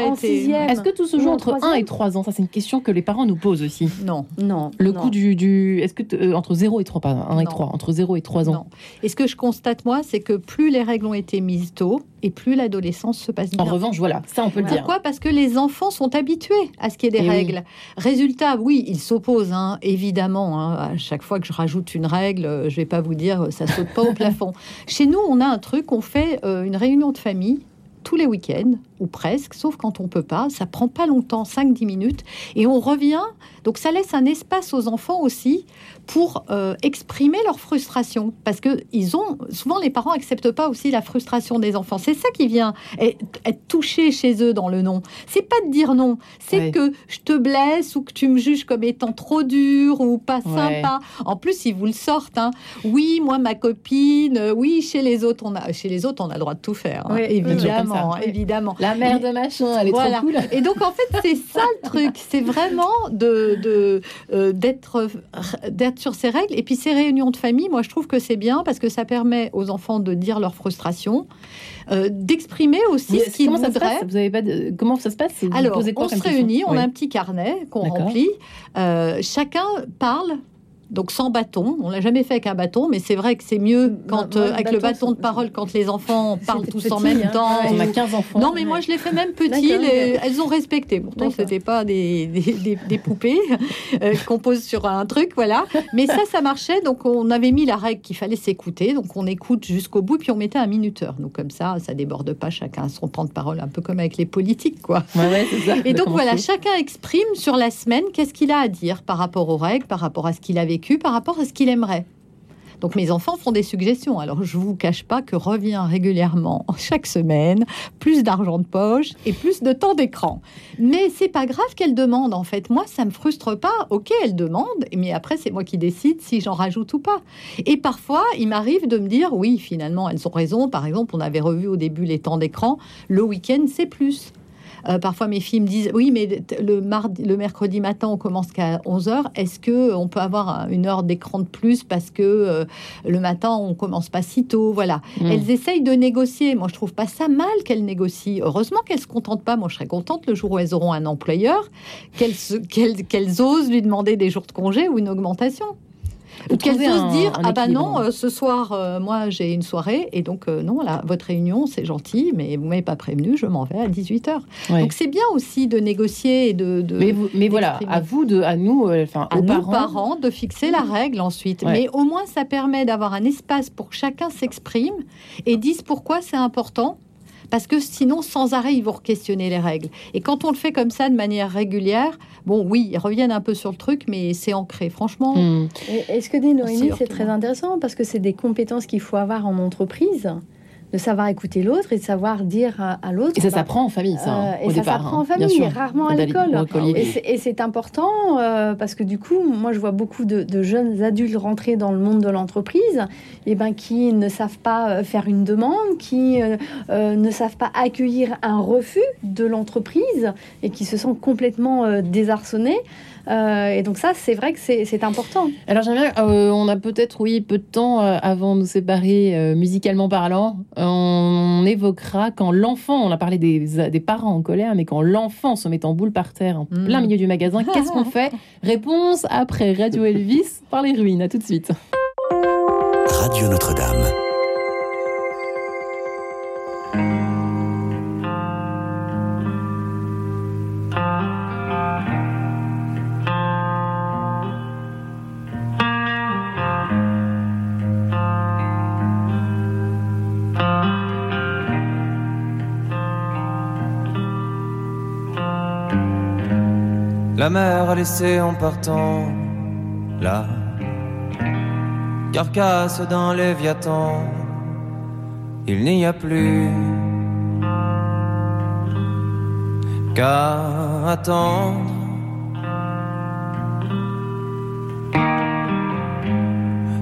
Est-ce que tout se joue entre 1 et 3 ans? Ça, c'est une question que les parents nous posent aussi. Non. Non. Le coût du. du Est-ce que euh, entre 0 et 3, pas 1 et 3, entre 0 et 3 ans? Non. Et ce que je constate, moi, c'est que plus les règles ont été mises tôt, et plus l'adolescence se passe bien. En revanche, voilà, ça on peut le dire. Pourquoi? Parce que les enfants sont habitués à ce qu'il y ait des eh règles. Résultat, oui, ils s'opposent, hein, évidemment. Hein. à chaque fois que je rajoute une règle, je ne vais pas vous dire ça saute pas au plafond. Chez nous, on a un truc, on fait euh, une réunion de famille tous les week-ends, ou presque, sauf quand on peut pas. Ça prend pas longtemps, 5-10 minutes, et on revient. Donc ça laisse un espace aux enfants aussi pour euh, exprimer leur frustration, parce que ils ont souvent les parents acceptent pas aussi la frustration des enfants. C'est ça qui vient être, touché chez eux dans le non. C'est pas de dire non, c'est que je te blesse ou que tu me juges comme étant trop dur ou pas sympa. En plus, ils vous le sortent. Hein. Oui, moi ma copine. Euh, oui, chez les autres, on a chez les autres, on a le droit de tout faire. Hein. évidemment, évidemment. La mère de machin, elle est trop cool. Et donc en fait, c'est ça le truc, c'est vraiment de euh, d'être d'être sur ces règles. Et puis ces réunions de famille, moi je trouve que c'est bien parce que ça permet aux enfants de dire leur frustration, euh, d'exprimer aussi ce qu'ils voudraient. Vous avez pas Comment ça se passe? Alors, on se réunit, on a un petit carnet qu'on remplit. Euh, chacun parle donc sans bâton. On l'a jamais fait avec un bâton, mais c'est vrai que c'est mieux quand moi, euh, avec le bâton, bâton de parole quand les enfants parlent tous en même hein. temps. On a 15 enfants. Non, mais moi je l'ai fait même petit. Les-. Elles ont respecté. Pourtant, c'était pas des, des, des- des poupées euh, qu'on pose sur un truc, voilà. Mais ça, ça marchait. Donc, on avait mis la règle qu'il fallait s'écouter. Donc, on écoute jusqu'au bout, puis on mettait un minuteur. Donc, comme ça, ça déborde pas. Chacun a son temps de parole, un peu comme avec les politiques, quoi. Ouais, ouais, c'est ça. Et donc voilà, chacun exprime sur la semaine qu'est-ce qu'il a à dire par rapport aux règles, par rapport à ce qu'il a vécu, par rapport à ce qu'il aimerait. Donc mes enfants font des suggestions. Alors je vous cache pas que revient régulièrement chaque semaine plus d'argent de poche et plus de temps d'écran. Mais c'est pas grave qu'elle demande en fait. Moi ça me frustre pas. Ok, elle demande, mais après c'est moi qui décide si j'en rajoute ou pas. Et parfois il m'arrive de me dire oui finalement elles ont raison. Par exemple on avait revu au début les temps d'écran. Le week-end c'est plus. Euh, parfois, mes filles me disent Oui, mais le, mardi, le mercredi matin, on commence qu'à 11h. Est-ce que on peut avoir un- une heure d'écran de plus parce que euh, le matin, on commence pas si tôt Voilà. Mm. Elles essayent de négocier. Moi, je trouve pas ça mal qu'elles négocient. Heureusement qu'elles se contentent pas. Moi, je serais contente le jour où elles auront un employeur, qu'elles osent lui demander des jours de congé ou une augmentation. Qu'elles osent un- dire un ah bah non euh, ce soir euh, moi j'ai une soirée et donc euh, non là votre réunion c'est gentil mais vous m'avez pas prévenu je m'en vais à 18h Ouais. donc c'est bien aussi de négocier et de, de- Mais, vous- mais voilà, à vous, de, à nous, enfin, à aux nos parents. parents. de fixer la règle ensuite. Ouais. Mais au moins, ça permet d'avoir un espace pour que chacun s'exprime et dise pourquoi c'est important. Parce que sinon, sans arrêt, ils vont questionner les règles. Et quand on le fait comme ça, de manière régulière, bon, oui, ils reviennent un peu sur le truc, mais c'est ancré. Franchement, Hmm. Et, et ce que dit Noémie, c'est très intéressant parce que c'est des compétences qu'il faut avoir en entreprise, de savoir écouter l'autre et de savoir dire à, à l'autre. Et ça bah, s'apprend en famille, ça, hein, euh, au et ça s'apprend hein, en bien famille, sûr. rarement à l'école. Et c'est- important euh, parce que du coup, moi, je vois beaucoup de, de jeunes adultes rentrer dans le monde de l'entreprise, et ben qui ne savent pas euh, faire une demande, qui euh, ne savent pas accueillir un refus de l'entreprise et qui se sentent complètement désarçonnés. Euh, et donc ça, c'est vrai que c'est important. Alors j'aimerais, euh, on a peut-être, oui, peu de temps euh, avant de nous séparer, euh, musicalement parlant, on évoquera quand l'enfant, on a parlé des, des parents en colère, mais quand l'enfant se met en boule par terre, en Mm. plein milieu du magasin, qu'est-ce qu'on fait? Réponse après Radio Elvis par les ruines. À tout de suite. Radio Notre-Dame. La mer a laissé en partant la carcasse d'un léviathan. Il n'y a plus qu'à attendre.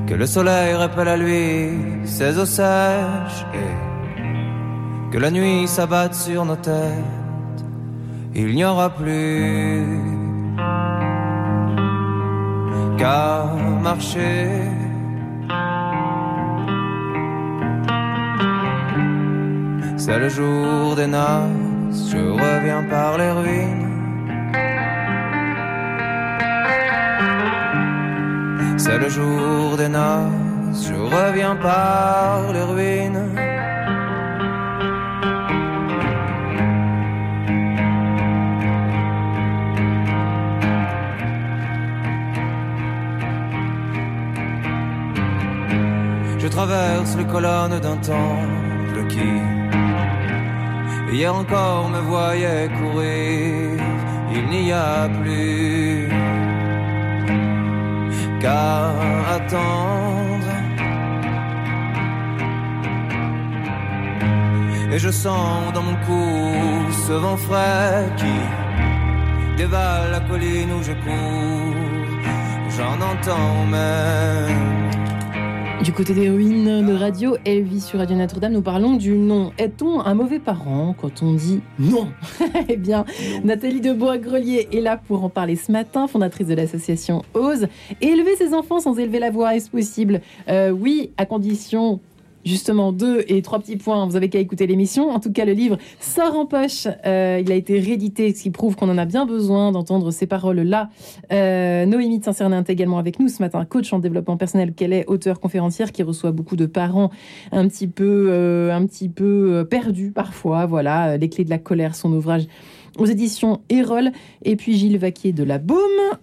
Que le soleil rappelle à lui ses eaux sèches et que la nuit s'abatte sur nos têtes. Il n'y aura plus marcher. C'est le jour des noces, je reviens par les ruines. C'est le jour des noces, je reviens par les ruines. Traverse les colonnes d'un temple qui, hier encore, me voyait courir. Il n'y a plus qu'à attendre. Et je sens dans mon cou ce vent frais qui dévale la colline où je cours. J'en entends même Du côté des ruines de radio Elvis sur Radio Notre-Dame, nous parlons du non. Est-on un mauvais parent quand on dit non? Eh bien, Nathalie Debois-Grelier est là pour en parler ce matin, fondatrice de l'association Ose. Élever ses enfants sans élever la voix, est-ce possible? Euh, Oui, à condition justement deux et trois petits points, vous avez qu'à écouter l'émission. En tout cas, le livre sort en poche. Euh, il a été réédité, ce qui prouve qu'on en a bien besoin d'entendre ces paroles-là. Euh, Noémie de Saint-Cernin est également avec nous ce matin, coach en développement personnel qu'elle est, auteur conférencière qui reçoit beaucoup de parents un petit peu, euh, un petit peu perdus parfois? Voilà, les clés de la colère, son ouvrage aux éditions Erol. Et puis Gilles Vaquier de la Baume,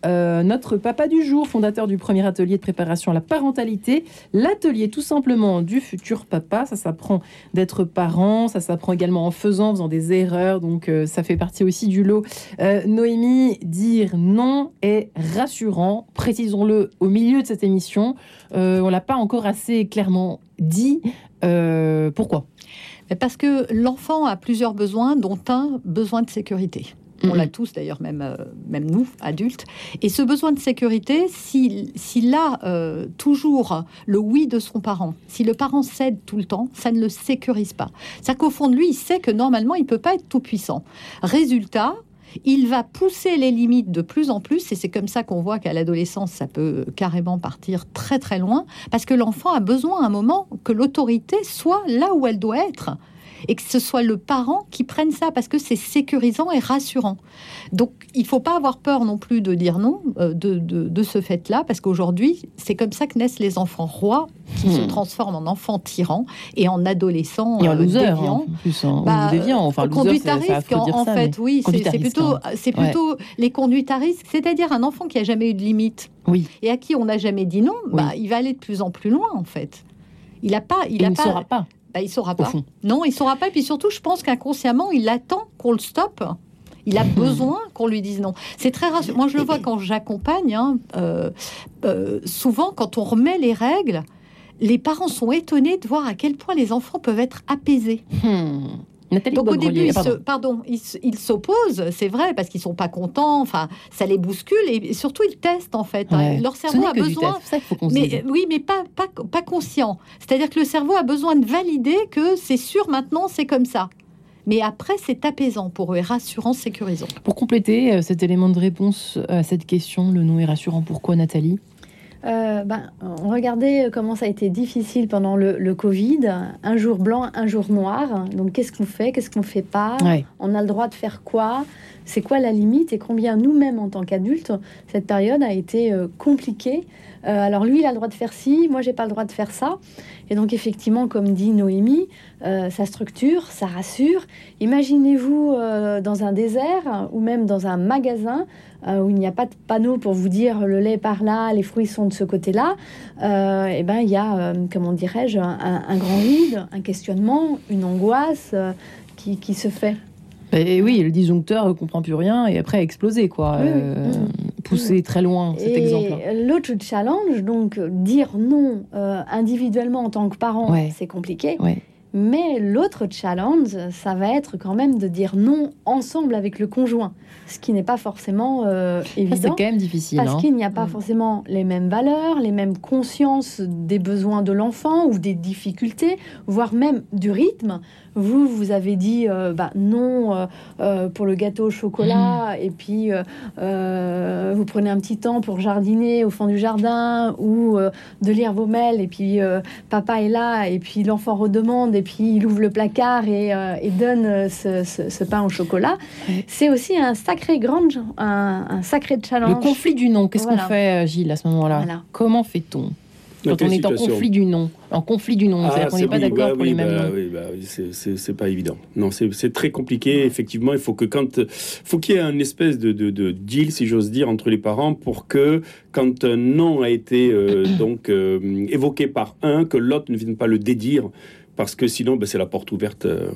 euh, notre papa du jour, fondateur du premier atelier de préparation à la parentalité. L'atelier tout simplement du futur papa. Ça s'apprend d'être parent, ça s'apprend également en faisant, en faisant des erreurs. Donc euh, ça fait partie aussi du lot. Euh, Noémie, dire non est rassurant. Précisons-le au milieu de cette émission. on l'a pas encore assez clairement dit. pourquoi? Parce que l'enfant a plusieurs besoins, dont un besoin de sécurité. On l'a mhm. tous d'ailleurs, même, euh, même nous, adultes. Et ce besoin de sécurité, s'il a euh, toujours le oui de son parent, si le parent cède tout le temps, ça ne le sécurise pas. C'est-à-dire qu'au fond de lui, il sait que normalement, il ne peut pas être tout puissant. Résultat, il va pousser les limites de plus en plus, et c'est comme ça qu'on voit qu'à l'adolescence, ça peut carrément partir très très loin, parce que l'enfant a besoin à un moment que l'autorité soit là où elle doit être et que ce soit le parent qui prenne ça parce que c'est sécurisant et rassurant. Donc il faut pas avoir peur non plus de dire non euh, de, ce fait-là parce qu'aujourd'hui c'est comme ça que naissent les enfants rois qui se hmm. transforment en enfants tyrans et en adolescents et en euh, loser, déviants. En plus, hein, bah, enfin, conduite à risque en, fait, oui, c'est plutôt, hein. c'est plutôt les conduites à risque, c'est-à-dire un enfant qui a jamais eu de limite. Oui. Et à qui on n'a jamais dit non, bah, il va aller de plus en plus loin en fait. Il a pas, il, a ne saura pas. Bah, il saura pas. Non, il saura pas. Et puis surtout, je pense qu'inconsciemment, il attend qu'on le stoppe. Il a besoin qu'on lui dise non. C'est très rassurant. Moi, je le vois quand j'accompagne. Hein, euh, euh, souvent, quand on remet les règles, les parents sont étonnés de voir à quel point les enfants peuvent être apaisés. Hmm. Donc au début, pardon. ils s'opposent, c'est vrai, parce qu'ils sont pas contents. Enfin, ça les bouscule et surtout ils testent en fait. Leur cerveau a besoin, mais oui, mais pas, pas, pas conscient. C'est-à-dire que le cerveau a besoin de valider que c'est sûr maintenant, c'est comme ça. Mais après, c'est apaisant pour eux et rassurant, sécurisant. Pour compléter euh, cet élément de réponse à cette question, le nom est rassurant. Pourquoi, Nathalie? Euh, ben, on regardait comment ça a été difficile pendant le, Covid. Un jour blanc, un jour noir. Donc, qu'est-ce qu'on fait? Qu'est-ce qu'on ne fait pas? On a le droit de faire quoi? C'est quoi la limite? Et combien nous-mêmes, en tant qu'adultes, cette période a été euh, compliquée? Euh, alors lui, il a le droit de faire ci, moi, j'ai pas le droit de faire ça. Et donc, effectivement, comme dit Noémie, euh, ça structure, ça rassure. Imaginez-vous euh, dans un désert ou même dans un magasin où il n'y a pas de panneau pour vous dire le lait par là, les fruits sont de ce côté-là. et ben, il y a, comment dirais-je, un, grand vide, un questionnement, une angoisse qui, qui se fait. Et oui, le disjoncteur ne comprend plus rien et après a explosé, quoi. Euh, poussé très loin, cet et exemple. L'autre challenge, donc dire non euh, individuellement en tant que parent, c'est compliqué. Mais l'autre challenge, ça va être quand même de dire non ensemble avec le conjoint, ce qui n'est pas forcément euh, évident. C'est quand même difficile. Parce hein. qu'il n'y a pas mm. forcément les mêmes valeurs, les mêmes consciences des besoins de l'enfant ou des difficultés, voire même du rythme. Vous, vous avez dit euh, bah, non euh, euh, pour le gâteau au chocolat, mm. et puis vous prenez un petit temps pour jardiner au fond du jardin ou de lire vos mails, et puis papa est là, et puis l'enfant redemande, et puis il ouvre le placard et, donne ce, pain au chocolat. C'est aussi un sacré grand, un, sacré challenge. Le conflit du non, qu'est-ce qu'on fait, Gilles, à ce moment-là? Comment fait-on? Quand on est en conflit du non. En conflit du non, c'est-à-dire qu'on n'est pas d'accord bah pour les mêmes bah, Oui, bah, c'est pas évident. Non, c'est très compliqué. Effectivement, il faut que quand, faut qu'il y ait un espèce de, de, deal, si j'ose dire, entre les parents pour que quand un non a été euh, donc euh, évoqué par un, que l'autre ne vienne pas le dédire parce que sinon, ben, c'est la porte ouverte euh,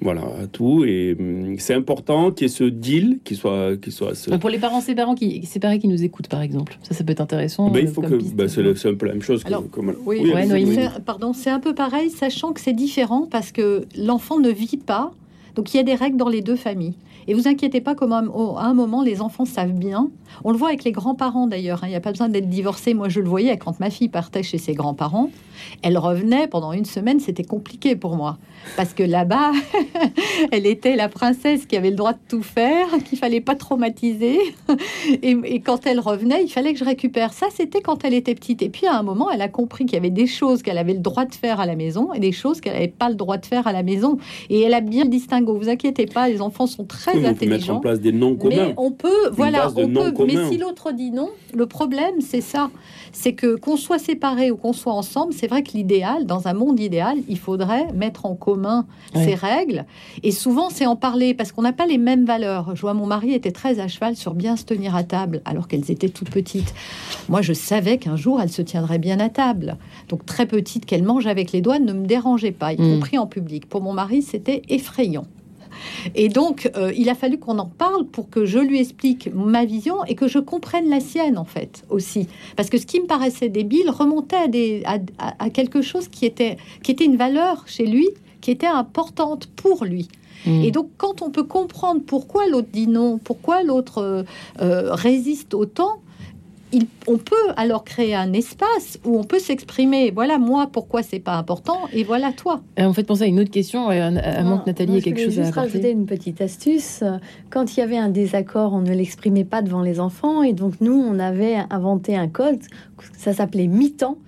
voilà, à tout. Et hum, c'est important qu'il y ait ce deal, qui soit... Qui soit Pour les parents séparés qui, séparés qui nous écoutent, par exemple, ça, ça peut être intéressant. Ben, il euh, faut que... Ben, c'est un peu la même chose. oui, pardon, c'est un peu pareil, sachant que c'est différent parce que l'enfant ne vit pas Donc il y a des règles dans les deux familles. Et vous inquiétez pas, comme à un moment, les enfants savent bien. On le voit avec les grands-parents d'ailleurs. Hein. Il n'y a pas besoin d'être divorcé. Moi, je le voyais quand ma fille partait chez ses grands-parents. Elle revenait pendant une semaine. C'était compliqué pour moi. Parce que là-bas, elle était la princesse qui avait le droit de tout faire, qu'il fallait pas traumatiser. Et, quand elle revenait, il fallait que je récupère. Ça, c'était quand elle était petite. Et puis à un moment, elle a compris qu'il y avait des choses qu'elle avait le droit de faire à la maison et des choses qu'elle n'avait pas le droit de faire à la maison. Et elle a bien distingué. Vous inquiétez pas, les enfants sont très on peut mettre en place des noms communs. Mais on peut, voilà, on peut. Mais si l'autre dit non, le problème, c'est ça. C'est que qu'on soit séparés ou qu'on soit ensemble, c'est vrai que l'idéal, dans un monde idéal, il faudrait mettre en commun ces règles. Et souvent, c'est en parler parce qu'on n'a pas les mêmes valeurs. Je vois mon mari était très à cheval sur bien se tenir à table alors qu'elles étaient toutes petites. Moi, je savais qu'un jour, elle se tiendrait bien à table. Donc très petite, qu'elle mange avec les doigts ne me dérangeait pas, y mm. compris en public. Pour mon mari, c'était effrayant. Et donc, euh, il a fallu qu'on en parle pour que je lui explique ma vision et que je comprenne la sienne, en fait, aussi. Parce que ce qui me paraissait débile remontait à, des, à, quelque chose qui était, qui était une valeur chez lui, qui était importante pour lui. Mmh. Et donc, quand on peut comprendre pourquoi l'autre dit non, pourquoi l'autre euh, euh, résiste autant, on peut alors créer un espace où on peut s'exprimer. Voilà moi pourquoi c'est pas important et voilà toi. Et en fait, pensez à une autre question. À, moins que Nathalie ait quelque chose à juste rajouter une petite astuce. Quand il y avait un désaccord, on ne l'exprimait pas devant les enfants et donc nous, on avait inventé un code. Ça s'appelait mi-temps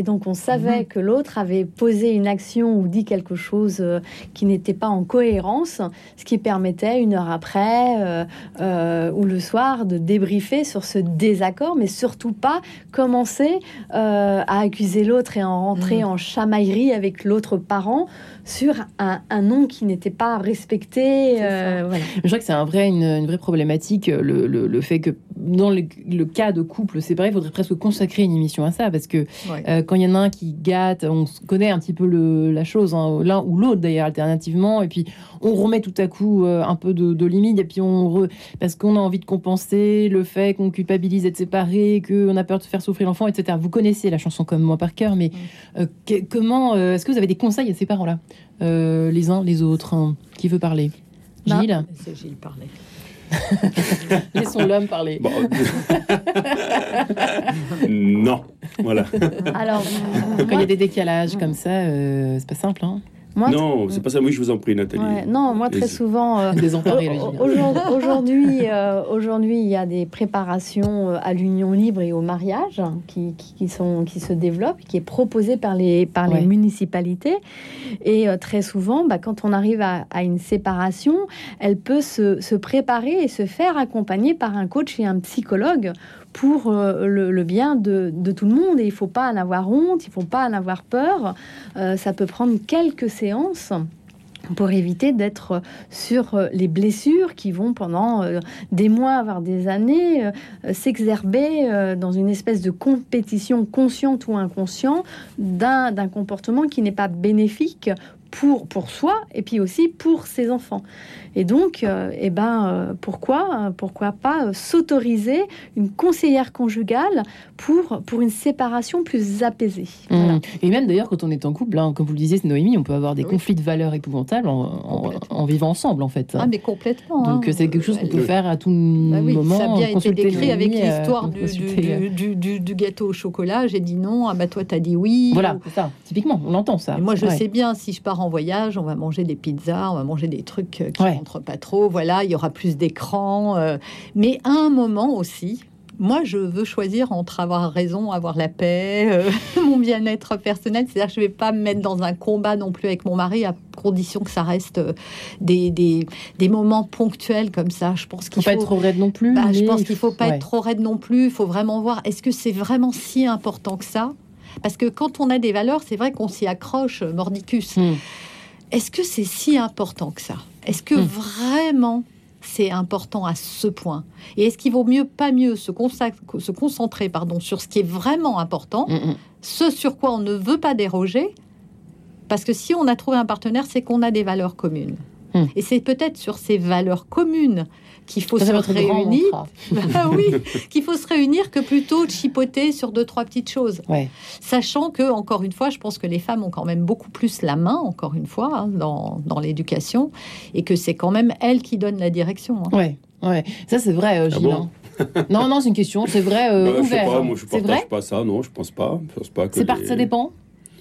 et donc on savait mhm. que l'autre avait posé une action ou dit quelque chose euh, qui n'était pas en cohérence, ce qui permettait une heure après euh, euh, ou le soir de débriefer sur ce désaccord, mais surtout pas commencer à accuser l'autre et en rentrer mhm. en chamaillerie avec l'autre parent sur un, nom qui n'était pas respecté. Je crois que c'est un vrai, une, vraie problématique, le, fait que dans le, cas de couple séparé, il faudrait presque consacrer une émission à ça, parce que quand il y en a un qui gâte, on connaît un petit peu le, la chose, hein, l'un ou l'autre d'ailleurs, alternativement, et puis on remet tout à coup euh, un peu de, limite, et puis on parce qu'on a envie de compenser le fait qu'on culpabilise d'être séparé, qu'on a peur de faire souffrir l'enfant, etc. Vous connaissez la chanson comme moi par cœur, mais euh, comment euh, est-ce que vous avez des conseils à ces parents-là, les uns, les autres hein, Qui veut parler? Bah, Gilles? C'est Gilles parler. Laissons l'homme parler. non, voilà. Alors, quand il y a des décalages comme ça, euh, c'est pas simple, hein non, c'est pas ça. Oui, je vous en prie, Nathalie. non, moi très souvent. Euh, aujourd'hui, euh, aujourd'hui, il y a des préparations à l'union libre et au mariage qui, qui, sont qui se développent, qui est proposé par les par les municipalités. Et très souvent, bah, quand on arrive à, à, une séparation, elle peut se, se préparer et se faire accompagner par un coach et un psychologue pour euh, le, bien de, tout le monde. Et il ne faut pas en avoir honte, il ne faut pas en avoir peur. Euh, ça peut prendre quelques séances pour éviter d'être sur euh, les blessures qui vont pendant des mois, voire des années, s'exerber dans une espèce de compétition consciente ou inconsciente d'un comportement qui n'est pas bénéfique pour, pour soi et puis aussi pour ses enfants. Et donc, euh, eh ben, euh, pourquoi, pourquoi pas euh, s'autoriser une conseillère conjugale pour, pour une séparation plus apaisée. Mmh. Et même d'ailleurs, quand on est en couple, hein, comme vous le disiez, Noémie, on peut avoir des conflits de valeurs épouvantables en, en, vivant ensemble, en fait. Ah, mais complètement. Donc, hein. c'est quelque chose qu'on peut faire à tout bah moment. Ça a bien été décrit avec l'histoire du, du, du, gâteau au chocolat. J'ai dit non, ah bah toi, t'as dit oui. Voilà, c'est ça. Typiquement, on entend ça. moi, je sais bien, si je pars en voyage, on va manger des pizzas, on va manger des trucs qui pas trop. Voilà, il y aura plus d'écran. Euh. mais à un moment aussi, moi, je veux choisir entre avoir raison, avoir la paix, euh, mon bien-être personnel. C'est-à-dire je ne vais pas me mettre dans un combat non plus avec mon mari, à condition que ça reste euh, des, des, des moments ponctuels comme ça. Je pense qu'il faut, faut pas être trop raide non plus. Bah, je pense qu'il faut pas être trop raide non plus. Il faut vraiment voir est-ce que c'est vraiment si important que ça? Parce que quand on a des valeurs, c'est vrai qu'on s'y accroche, mordicus. Hmm. Est-ce que c'est si important que ça? Est-ce que hmm. vraiment c'est important à ce point? Et est-ce qu'il vaut mieux, pas mieux, se, se concentrer pardon, sur ce qui est vraiment important, hmm, ce sur quoi on ne veut pas déroger? Parce que si on a trouvé un partenaire, c'est qu'on a des valeurs communes. Et c'est peut-être sur ces valeurs communes qu'il faut se réunir. Ah oui, qu'il faut se réunir que plutôt de chipoter sur deux trois petites choses. Sachant que encore une fois, je pense que les femmes ont quand même beaucoup plus la main, encore une fois, hein, dans, dans l'éducation, et que c'est quand même elles qui donnent la direction. Hein. Ouais, ouais, ça c'est vrai, euh, ah Gilles. Hein. non, non, c'est une question, c'est vrai. Euh, bah, ouvert. Je sais pas, moi je partage pas ça, non, je pense pas. Je pense pas que. Les... Ça dépend.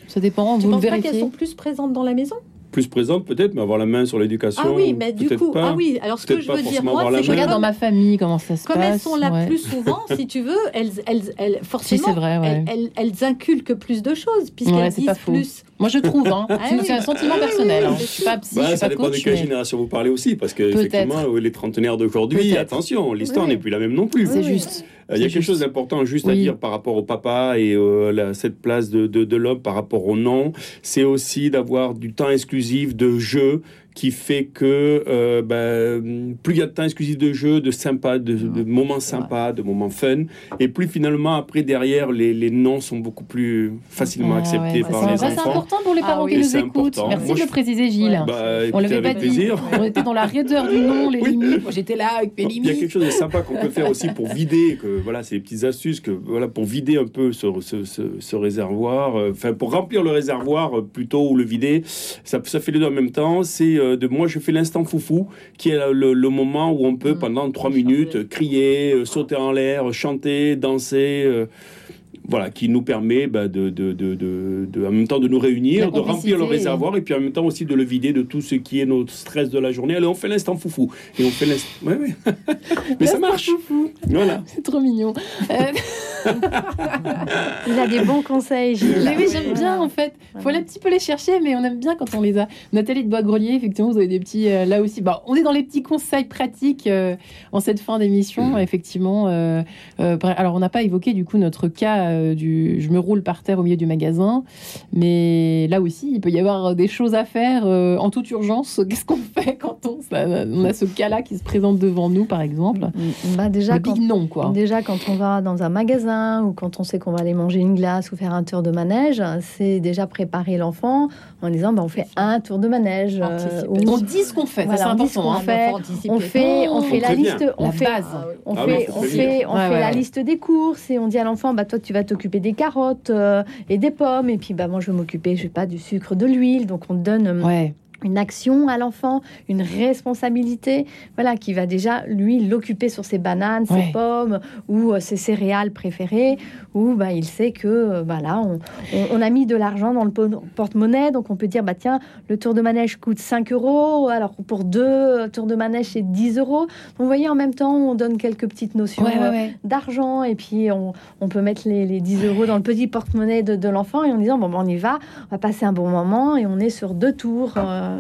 Ça dépend. Tu vous penses pas qu'elles sont plus présentes dans la maison? Plus présente peut-être, mais avoir la main sur l'éducation. Ah oui, mais du coup, ah oui. Alors ce que je veux dire moi, c'est que je regarde dans ma famille comment ça se passe. Comme elles sont là plus souvent, si tu veux, elles, elles, elles forcément, vrai, elles, elles, inculquent plus de choses puisqu'elles disent plus. Moi, je trouve. Hein. Ah c'est un sentiment personnel. Hein. Je suis pas psy, bah, suis ça pas dépend de quelle génération vous parlez aussi, parce que effectivement, les trentenaires d'aujourd'hui, attention, l'histoire n'est plus la même non plus. C'est juste. Euh, il y a quelque chose d'important juste à dire par rapport au papa et euh, cette place de, de, de l'homme par rapport au nom. C'est aussi d'avoir du temps exclusif de jeu qui fait que euh, ben, plus il y a de temps exclusif de jeu, de sympa, de, moments sympas, de moments fun, et plus finalement après derrière les, les noms sont beaucoup plus facilement acceptés par les enfants. C'est important pour les parents ah qui nous écoutent. Merci de le préciser, Gilles. Bah, on l'avait pas dit. On était dans la raideur du nom, les limites. J'étais là avec mes limites. Il y a quelque chose de sympa qu'on peut faire aussi pour vider, que voilà, c'est des petites astuces que voilà pour vider un peu ce, ce, ce, réservoir, euh, enfin pour remplir le réservoir euh, plutôt ou le vider. Ça, ça fait les deux en même temps. C'est de moi je fais l'instant foufou, qui est le, moment où on peut mm. pendant trois minutes crier, euh, sauter en l'air, chanter, danser. Euh, voilà, qui nous permet bah, de, de, de, de, en même temps de nous réunir, de remplir le réservoir et puis en même temps aussi de le vider de tout ce qui est notre stress de la journée. Allez, on fait l'instant foufou. Et on fait l'instant. Ouais, ouais. Mais ça marche. Voilà. C'est trop mignon. Euh, Il a des bons conseils, Gilles. Mais oui, j'aime bien en fait. Il faut aller un petit peu les chercher, mais on aime bien quand on les a. Nathalie de Bois-Grelier, effectivement, vous avez des petits. Euh, là aussi, bah, on est dans les petits conseils pratiques euh, en cette fin d'émission, mm. effectivement. alors, on n'a pas évoqué du coup notre cas euh, du je me roule par terre au milieu du magasin. Mais là aussi, il peut y avoir des choses à faire euh, en toute urgence. Qu'est-ce qu'on fait quand on, on a ce cas-là qui se présente devant nous, par exemple? Mm, bah déjà, quand, non, quoi. Déjà, quand on va dans un magasin ou quand on sait qu'on va aller manger une glace ou faire un tour de manège, c'est déjà préparer l'enfant en disant bah, on fait un tour de manège. Euh, on dit ce qu'on fait, c'est important. On, fait, on fait, on fait la liste, on fait, on fait, on fait, on fait la liste des courses et on dit à l'enfant bah toi tu vas t'occuper des carottes euh, et des pommes. Et puis bah moi je vais m'occuper je sais pas du sucre, de l'huile. Donc on donne euh, une action à l'enfant, une responsabilité, voilà, qui va déjà lui l'occuper sur ses bananes, ses pommes ou euh, ses céréales préférées, où bah, il sait que euh, bah, on, on, a mis de l'argent dans le porte-monnaie, donc on peut dire bah tiens, le tour de manège coûte 5 euros, alors pour deux euh, tours de manège c'est 10 euros. Donc vous voyez en même temps on donne quelques petites notions d'argent et puis on, on peut mettre les, les, 10 euros dans le petit porte-monnaie de, de l'enfant et en disant bon on y va, on va passer un bon moment et on est sur deux tours.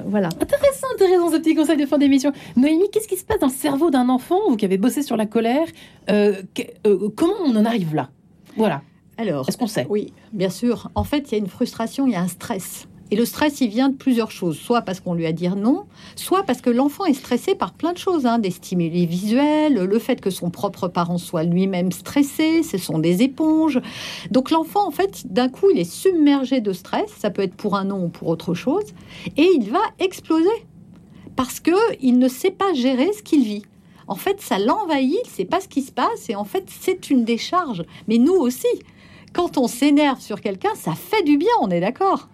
Voilà. Intéressant, intéressant ce petit conseil de fin d'émission. Noémie, qu'est-ce qui se passe dans le cerveau d'un enfant, vous qui avez bossé sur la colère euh, euh, Comment on en arrive là? Voilà. Alors, est-ce qu'on sait? Oui, bien sûr. En fait, il y a une frustration, il y a un stress. Et le stress, il vient de plusieurs choses. Soit parce qu'on lui a dit non, soit parce que l'enfant est stressé par plein de choses, hein, des stimuli visuels, le fait que son propre parent soit lui-même stressé, ce sont des éponges. Donc l'enfant, en fait, d'un coup, il est submergé de stress, ça peut être pour un non ou pour autre chose, et il va exploser parce que il ne sait pas gérer ce qu'il vit. En fait, ça l'envahit, il ne sait pas ce qui se passe, et en fait, c'est une décharge. Mais nous aussi quand on s'énerve sur quelqu'un, ça fait du bien, on est d'accord.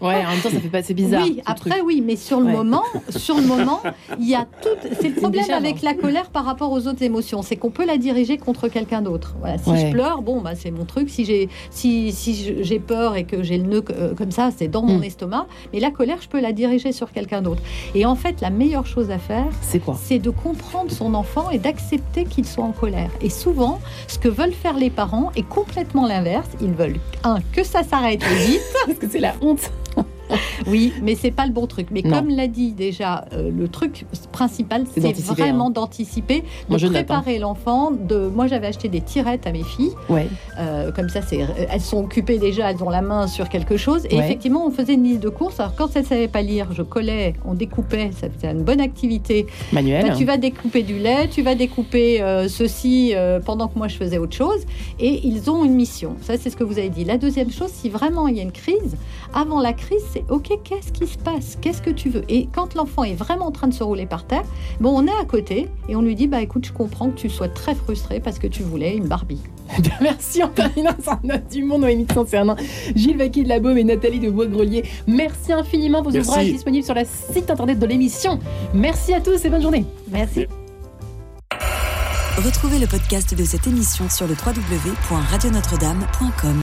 Ouais, en même temps, ça fait pas, c'est bizarre. Oui, après, oui, mais sur le moment, sur le moment, il y a tout. C'est le problème avec la colère par rapport aux autres émotions, c'est qu'on peut la diriger contre quelqu'un d'autre. Voilà, si je pleure, bon, bah c'est mon truc. Si j'ai, si, si j'ai peur et que j'ai le nœud euh, comme ça, c'est dans mon hmm. estomac. Mais la colère, je peux la diriger sur quelqu'un d'autre. Et en fait, la meilleure chose à faire, c'est quoi? C'est de comprendre son enfant et d'accepter qu'il soit en colère. Et souvent, ce que veulent faire les parents est complètement l'inverse ils veulent, un, que ça s'arrête vite. Parce que c'est la honte. oui, mais c'est pas le bon truc. Mais comme l'a dit déjà, euh, le truc principal, c'est vraiment hein. d'anticiper, de préparer l'enfant. De, moi, j'avais acheté des tirettes à mes filles. Ouais. Euh, comme ça, c'est, elles sont occupées déjà, elles ont la main sur quelque chose. Et effectivement, on faisait une liste de courses. Alors quand elles savaient pas lire, je collais, on découpait. C'était une bonne activité. Manuel. tu vas découper du lait, tu vas découper euh, ceci pendant que moi je faisais autre chose. Et ils ont une mission. Ça, c'est ce que vous avez dit. La deuxième chose, si vraiment il y a une crise, avant la crise, c'est ok, qu'est-ce qui se passe? Qu'est-ce que tu veux? Et quand l'enfant est vraiment en train de se rouler par terre, bon, on est à côté et on lui dit bah écoute, je comprends que tu sois très frustré parce que tu voulais une Barbie. Merci en terminant du monde, Noémie de Saint-Cernin, Gilles Vaquier de la Baume et Nathalie de Bois-Grelier. Merci infiniment. Vos ouvrages disponibles sur le site internet de l'émission. Merci à tous et bonne journée. Merci. Retrouvez le podcast de cette émission sur le www.radionotre-dame.com.